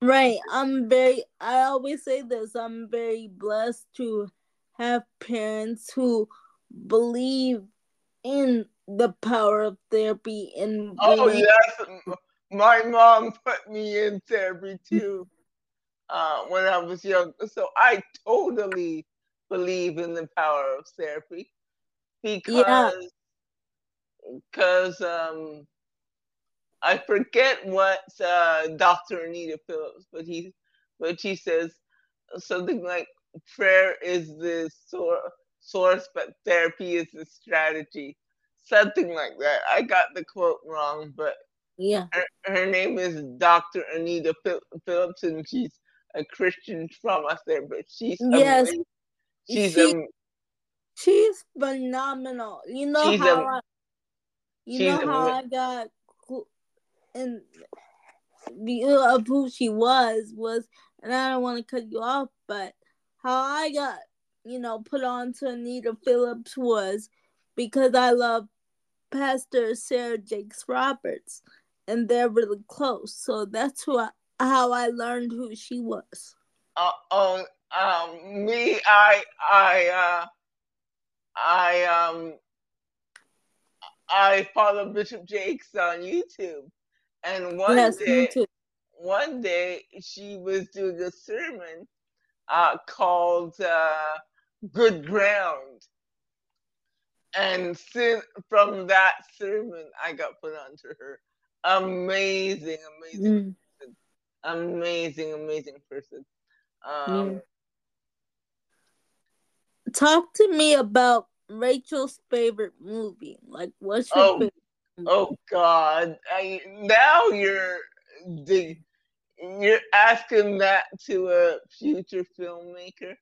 Right. I'm very I always say this. I'm very blessed to have parents who believe in the power of therapy and Oh yes. My mom put me in therapy too. Uh, when I was young. So I totally believe in the power of therapy because because yeah. um I forget what uh, Dr. Anita Phillips, but he, but she says something like prayer is the sor- source, but therapy is the strategy, something like that. I got the quote wrong, but yeah, her, her name is Dr. Anita Phillips, and she's a Christian trauma therapist. She's yes, amazing. she's she, she's phenomenal. You know how a, I, you know how I got and view uh, of who she was was, and I don't want to cut you off, but how I got, you know, put on to Anita Phillips was because I love Pastor Sarah Jakes Roberts, and they're really close. So that's who I, how I learned who she was. Uh, oh, um, me, I, I, uh, I, um, I follow Bishop Jakes on YouTube. And one yes, day, one day she was doing a sermon uh, called uh, "Good Ground," and since, from that sermon, I got put onto her. Amazing, amazing, mm. amazing, amazing person. Um, yeah. Talk to me about Rachel's favorite movie. Like, what's your oh, favorite Oh God! I, now you're you're asking that to a future filmmaker.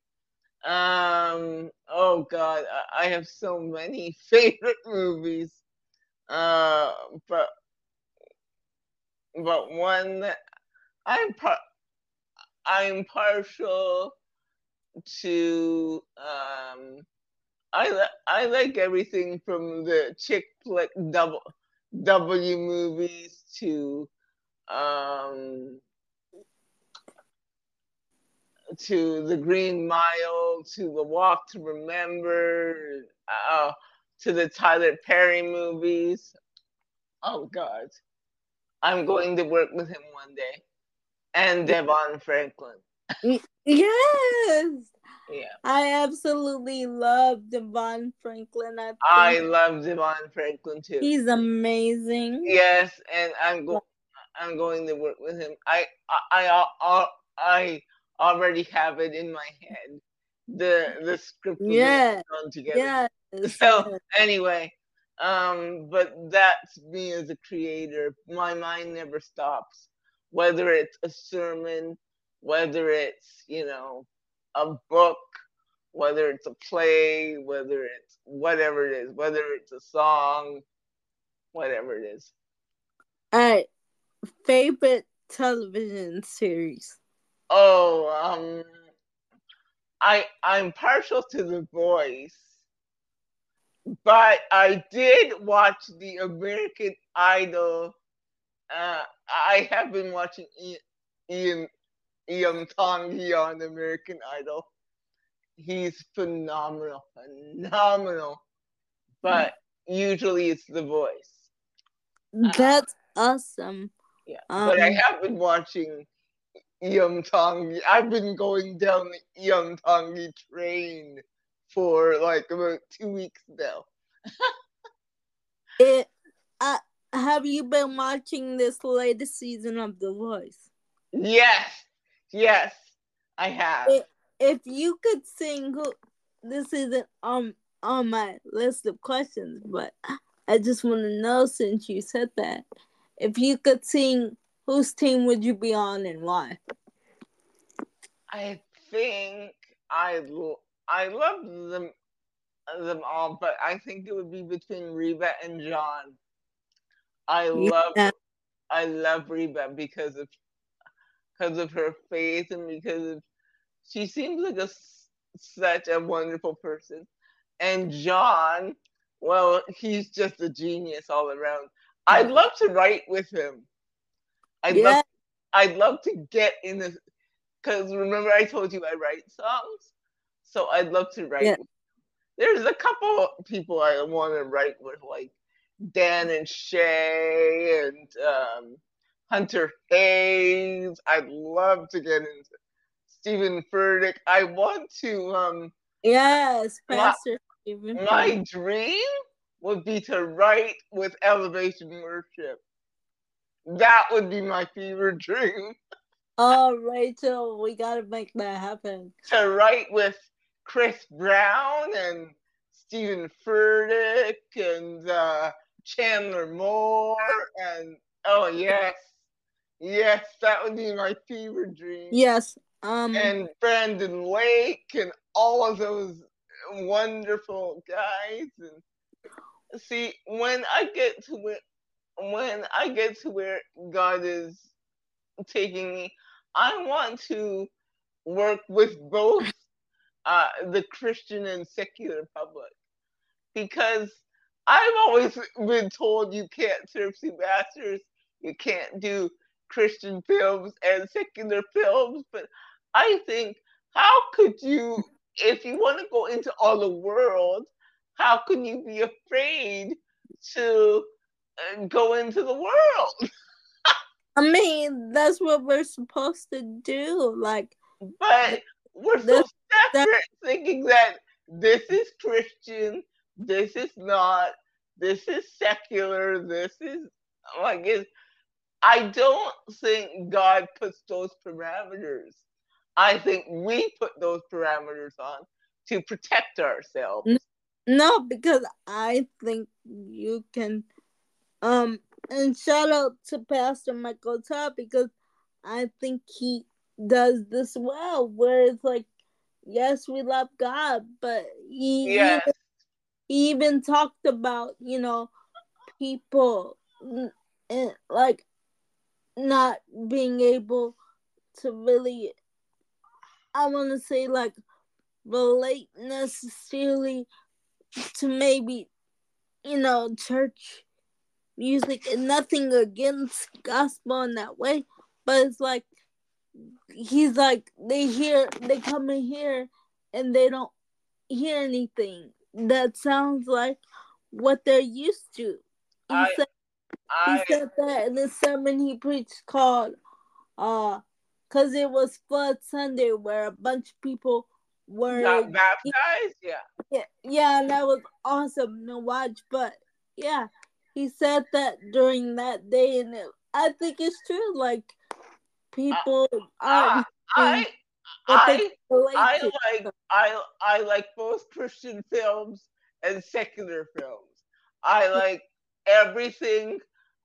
Um. Oh God, I, I have so many favorite movies. Uh, but but one I'm par- I'm partial to um I li- I like everything from the chick flick double W movies to um, to the Green Mile to the Walk to Remember uh, to the Tyler Perry movies. Oh God, I'm going to work with him one day, and DeVon Franklin. yes. Yeah. I absolutely love DeVon Franklin. I, I love DeVon Franklin too. He's amazing. Yes, and I'm going. I'm going to work with him. I, I, I, I already have it in my head. The the script yeah. Yeah. So anyway, um, but that's me as a creator. My mind never stops. Whether it's a sermon, whether it's you know a book, whether it's a play, whether it's whatever it is, whether it's a song, whatever it is. All right. Favorite television series? Oh, um I I'm partial to The Voice. But I did watch the American Idol. Uh, I have been watching Iam Iam Tongi on American Idol. He's phenomenal, phenomenal. But usually it's the voice. That's uh, awesome. Yeah, um, but I have been watching Iam Tongi. I've been going down the Iam Tongi train for like about two weeks now. it, uh, have you been watching this latest season of The Voice? Yes, Yes, I have. If, if you could sing, who this isn't on on my list of questions, but I just want to know since you said that, if you could sing, whose team would you be on and why? I think I I love them them all, but I think it would be between Reba and John. I love. I love Reba because of because of her faith and because of she seems like a such a wonderful person. And John, well, he's just a genius all around. I'd love to write with him. I'd yeah. love I'd love to get in this because remember I told you I write songs, so I'd love to write. Yeah. There's a couple people I want to write with, like Dan and Shay and um, Hunter Hayes. I'd love to get into Steven Furtick. I want to. Um, yes, Pastor my, Steven. My dream would be to write with Elevation Worship. That would be my fever dream. Oh, Rachel, we gotta make that happen. To write with Chris Brown and Steven Furtick and uh, Chandler Moore and oh yes, yes, that would be my fever dream. Yes. Um. And Brandon Lake and all of those wonderful guys and see when I get to where when I get to where God is taking me, I want to work with both uh, the Christian and secular public because I've always been told you can't serve two masters, you can't do Christian films and secular films, but I think how could you, if you want to go into all the world, how can you be afraid to uh, go into the world? I mean, that's what we're supposed to do. Like, but we're so separate, thinking that this is Christian, this is not, this is secular, this is like it. I don't think God puts those parameters. I think we put those parameters on to protect ourselves. No, because I think you can um and shout out to Pastor Michael Todd because I think he does this well, where it's like, yes, we love God, but he, even, he even talked about, you know, people and like not being able to really, I want to say, like, relate necessarily to maybe, you know, church music and nothing against gospel in that way, but it's like he's like they hear they come in here and they don't hear anything that sounds like what they're used to. He I, said I, he said that in the sermon he preached called uh because it was Flood Sunday where a bunch of people were got baptized. Yeah. Yeah, yeah, and that was awesome to watch. But yeah, he said that during that day, and it, I think it's true. Like people uh, are. I, I, I like I I like both Christian films and secular films. I like everything.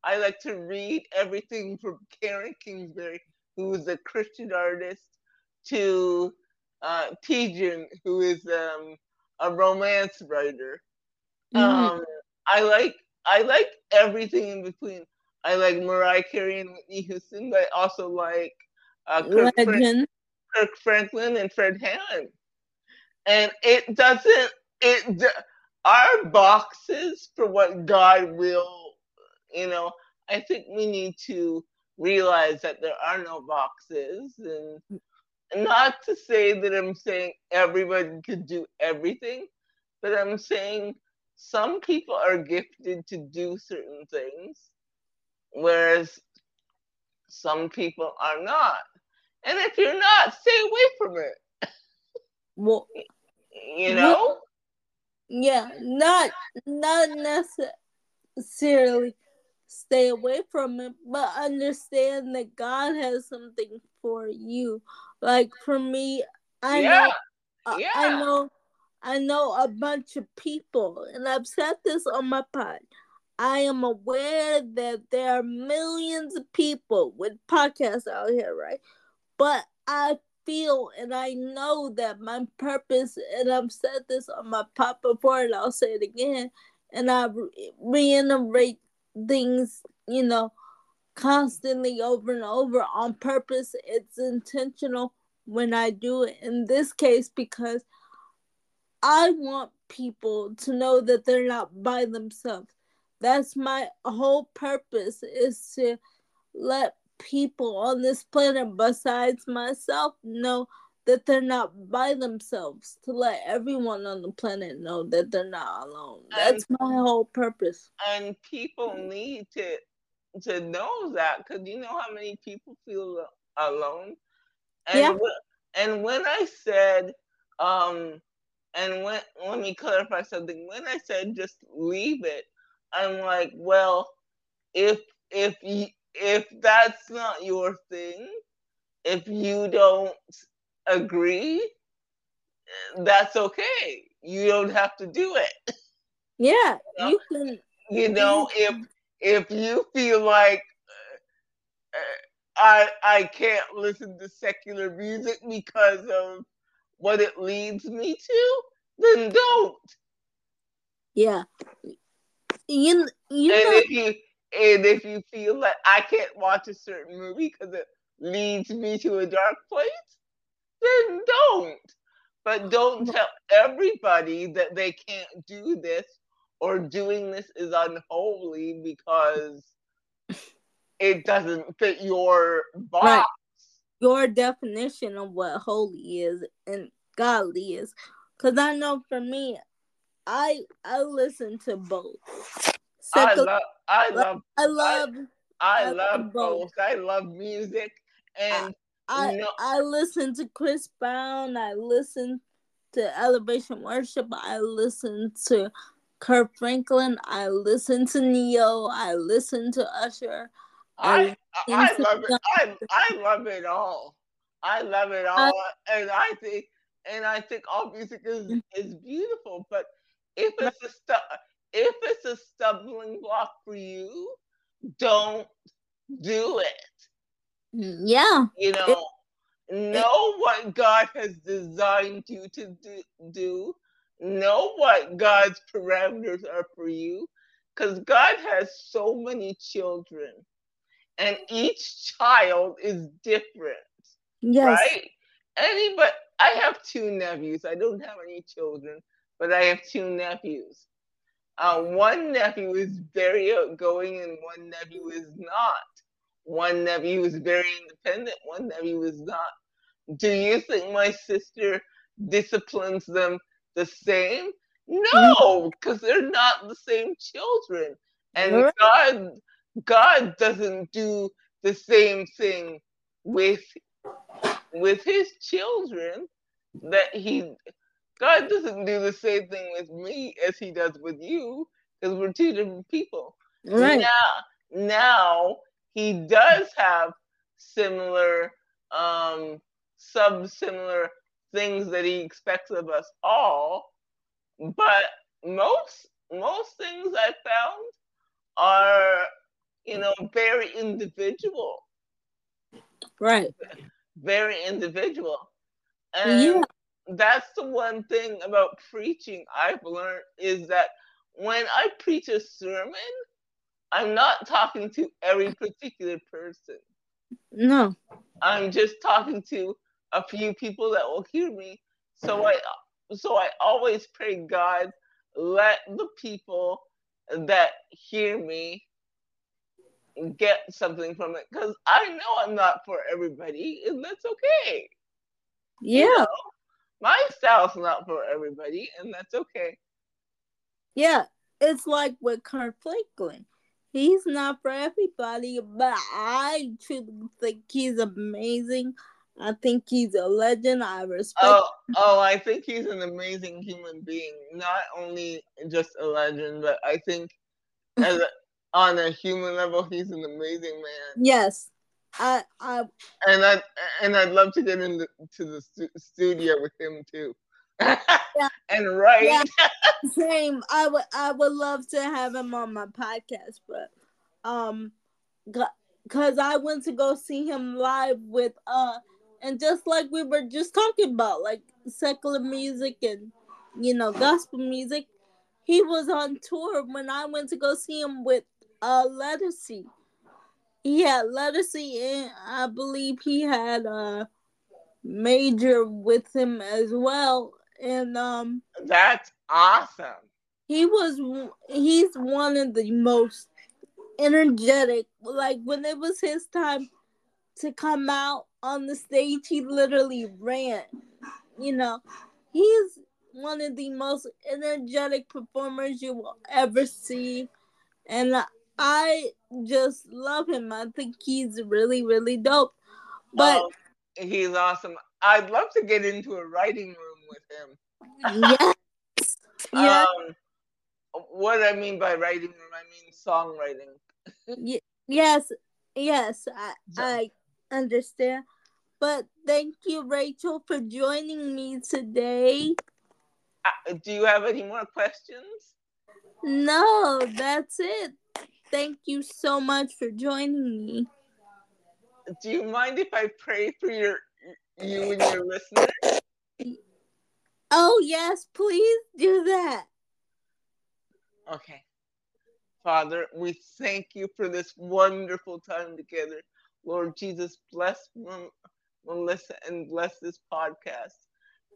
I like to read everything from Karen Kingsbury, who is a Christian artist, to uh, who is um, a romance writer. Mm. Um, I like I like everything in between. I like Mariah Carey and Whitney Houston, but I also like uh, Kirk, Frank- Kirk, Franklin and Fred Hammond. And it doesn't it our boxes for what God will, you know. I think we need to realize that there are no boxes, and not to say that I'm saying everybody could do everything, but I'm saying some people are gifted to do certain things, whereas some people are not. And if you're not, stay away from it. Well, you know? Yeah, not not necessarily stay away from it, but understand that God has something for you. Like for me, I yeah. know, yeah. I know I know a bunch of people, and I've said this on my pod. I am aware that there are millions of people with podcasts out here, right? But I feel and I know that my purpose, and I've said this on my pod before, and I'll say it again, and I reiterate things, you know, constantly over and over on purpose. It's intentional when I do it. In this case, because I want people to know that they're not by themselves. That's my whole purpose is to let people on this planet besides myself know that they're not by themselves to let everyone on the planet know that they're not alone. That's and, my whole purpose. and people need to to know that because you know how many people feel alone? And yeah. when, and when i said um and when let me clarify something. When i said just leave it i'm like well if if you if that's not your thing if you don't agree, that's okay. You don't have to do it. Yeah, you can. You know, if if you feel like uh, I I can't listen to secular music because of what it leads me to, then don't. Yeah. You you and know, if you and if you feel like I can't watch a certain movie because it leads me to a dark place, then don't. But don't tell everybody that they can't do this or doing this is unholy because it doesn't fit your box. Right. Your definition of what holy is and godly is. Cause I know for me, I I listen to both. I love I love I love I, I, love both. I love music and I. I listen to Chris Brown. I listen to Elevation Worship. I listen to Kirk Franklin. I listen to Ne-Yo. I listen to Usher. I I, I love it. I, I love it all. I love it all, I, and I think and I think all music is is beautiful. But if it's a stu- if it's a stumbling block for you, don't do it. Yeah. You know, it, know it, what God has designed you to do, do. Know what God's parameters are for you. Because God has so many children, and each child is different. Yes. Right? Anybody, I have two nephews. I don't have any children, but I have two nephews. Uh, one nephew is very outgoing, and one nephew is not. One nephew is very independent, one nephew was not. Do you think my sister disciplines them the same? No, because they're not the same children. And God God doesn't do the same thing with with his children that he God doesn't do the same thing with me as he does with you because we're two different people. Right. Now, now he does have similar, um, sub similar things that he expects of us all, but most most things I found are, you know, very individual. Right. Very individual. And yeah. That's the one thing about preaching I've learned is that when I preach a sermon, I'm not talking to every particular person. No. I'm just talking to a few people that will hear me. So I so I always pray God let the people that hear me get something from it because I know I'm not for everybody, and that's okay. Yeah. You know, my style's not for everybody, and that's okay. Yeah, it's like with Kirk Franklin he's not for everybody, but I truly think he's amazing. I think he's a legend. I respect. Oh, oh, I think he's an amazing human being. Not only just a legend, but I think as a, on a human level, he's an amazing man. Yes, I, I, and I, and I'd love to get into the stu- studio with him too. yeah. and right. Yeah. Same. I would I would love to have him on my podcast, but um, cause I went to go see him live with uh, and just like we were just talking about, like secular music and you know gospel music. He was on tour when I went to go see him with uh Ledisi. He had Ledisi and I believe he had a major with him as well and um that's awesome he was he's one of the most energetic like when it was his time to come out on the stage, he literally ran. You know, he's one of the most energetic performers you will ever see. And I just love him. I think he's really, really dope. But oh, he's awesome. I'd love to get into a writing room with him. Yes. yeah. Um, what I mean by writing room, I mean songwriting. yes, yes, I, I understand. But thank you, Rachel, for joining me today. Uh, do you have any more questions? No, that's it. Thank you so much for joining me. Do you mind if I pray for your you and your listeners? Oh yes, please do that. Okay. Father, we thank you for this wonderful time together. Lord Jesus, bless Melissa and bless this podcast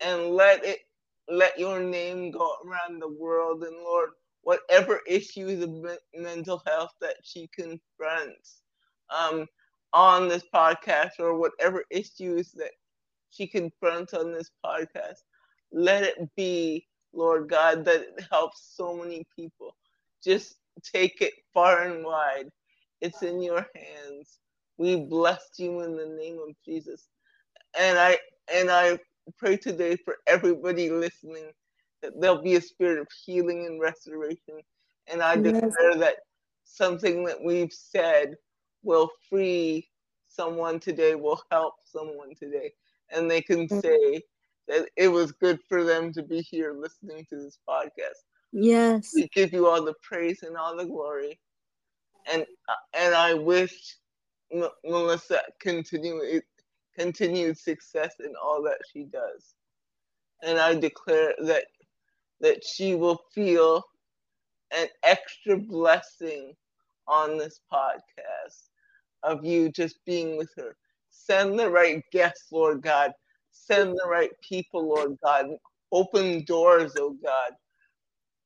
and let it let your name go around the world and Lord, whatever issues of mental health that she confronts um, on this podcast or whatever issues that she confronts on this podcast, let it be, Lord God, that it helps so many people. Just take it far and wide. It's in your hands. We bless you in the name of Jesus. And I and I pray today for everybody listening there'll be a spirit of healing and restoration. And I yes. declare that something that we've said will free someone today, will help someone today. And they can mm. say that it was good for them to be here listening to this podcast. Yes. We give you all the praise and all the glory. And and I wish M- Melissa continued continued success in all that she does. And I declare that that she will feel an extra blessing on this podcast of you just being with her. Send the right guests, Lord God. Send the right people, Lord God. Open doors, oh God.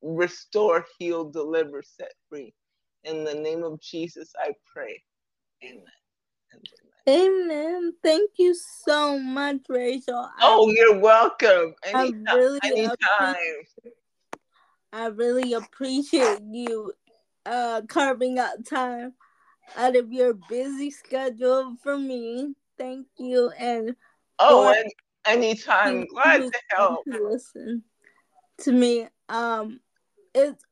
Restore, heal, deliver, set free. In the name of Jesus, I pray. Amen. Amen. Thank you so much, Rachel. Oh, I, you're welcome. Anytime. I really anytime. I really appreciate you uh, carving out time out of your busy schedule for me. Thank you. And oh, and anytime. Glad to help. To listen to me. Um, it's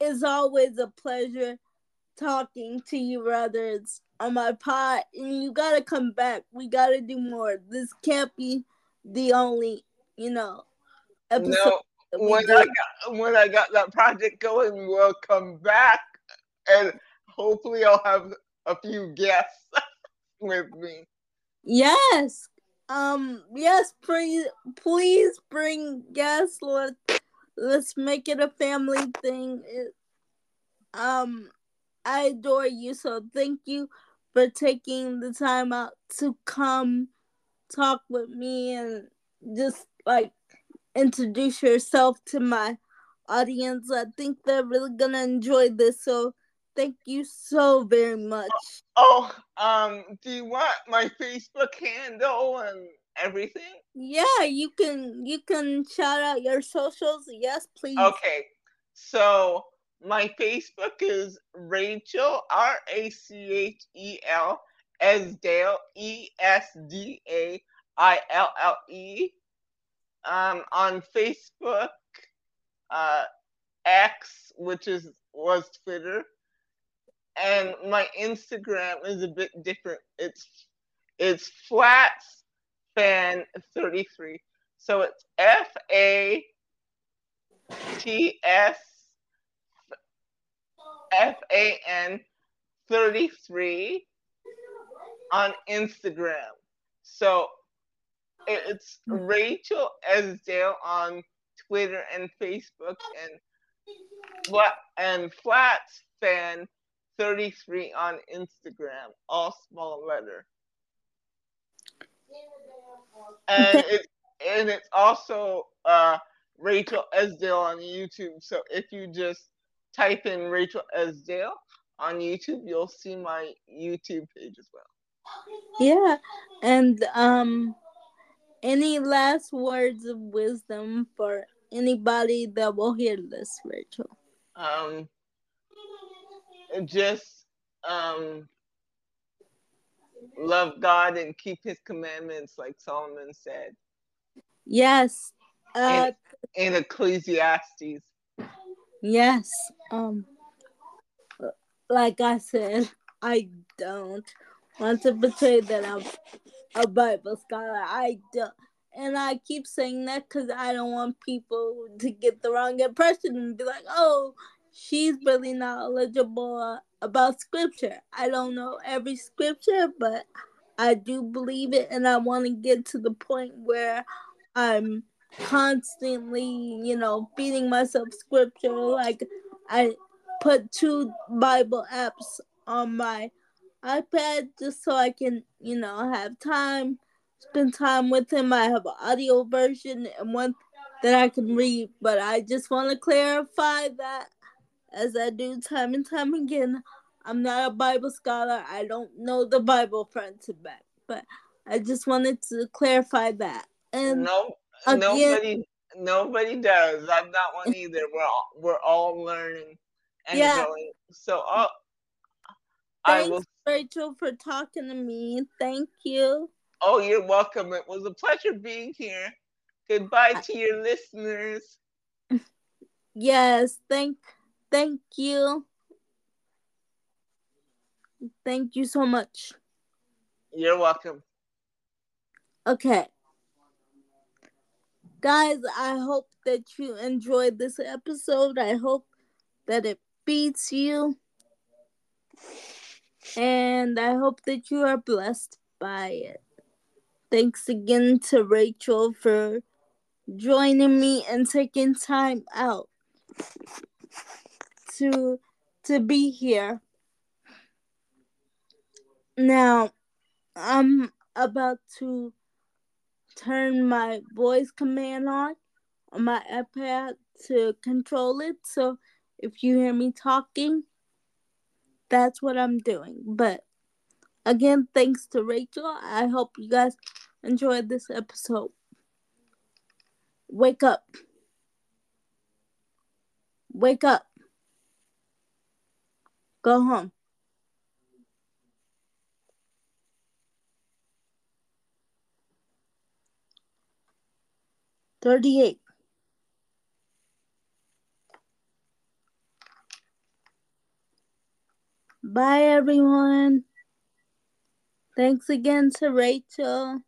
it's always a pleasure talking to you, brothers, on my pod, and you gotta come back. We gotta do more. This can't be the only, you know, episode. No, when I got when I got that project going, we'll come back, and hopefully, I'll have a few guests with me. Yes. Um. Yes. Please, please bring guests. Let's Let's make it a family thing. It, um. I adore you. So thank you for taking the time out to come talk with me and just like introduce yourself to my audience. I think they're really gonna enjoy this. So thank you so very much. Oh, um, do you want my Facebook handle and everything? Yeah, you can you can shout out your socials. Yes, please. Okay. So my Facebook is Rachel R A C H E L Esdaille E S D A I L L E. Um, on Facebook, uh, X, which is was Twitter, and my Instagram is a bit different. It's it's flats fan 33. So it's F A T S F A N 33 on Instagram. So it's Rachel Esdaille on Twitter and Facebook and flat and Flats Fan 33 on Instagram, all small letter. And it's and it's also uh, Rachel Esdaille on YouTube. So if you just type in Rachel Esdaille on YouTube, you'll see my YouTube page as well. Yeah, and um, any last words of wisdom for anybody that will hear this, Rachel? Um, just um, love God and keep His commandments, like Solomon said. Yes. Uh, in, in Ecclesiastes. Yes. Um. Like I said, I don't want to betray that I'm a Bible scholar. I don't. And I keep saying that because I don't want people to get the wrong impression and be like, oh, she's really knowledgeable about scripture. I don't know every scripture, but I do believe it. And I want to get to the point where I'm constantly, you know, feeding myself scripture. Like, I put two Bible apps on my iPad just so I can, you know, have time, spend time with him. I have an audio version and one that I can read, but I just want to clarify that as I do time and time again, I'm not a Bible scholar. I don't know the Bible front to back, but I just wanted to clarify that. And no, again, nobody, nobody does. I'm not one either. We're all, we're all learning and yeah. going. So, uh, I will Rachel, for talking to me. Thank you. Oh, you're welcome. It was a pleasure being here. Goodbye to your listeners. Yes, thank thank you. Thank you so much. You're welcome. Okay. Guys, I hope that you enjoyed this episode. I hope that it beats you. And I hope that you are blessed by it. Thanks again to Rachel for joining me and taking time out to to be here. Now, I'm about to turn my voice command on on my iPad to control it. So if you hear me talking, that's what I'm doing. But again, thanks to Rachel. I hope you guys enjoyed this episode. Wake up. Wake up. Go home. Thirty-eight. Bye, everyone. Thanks again to Rachel.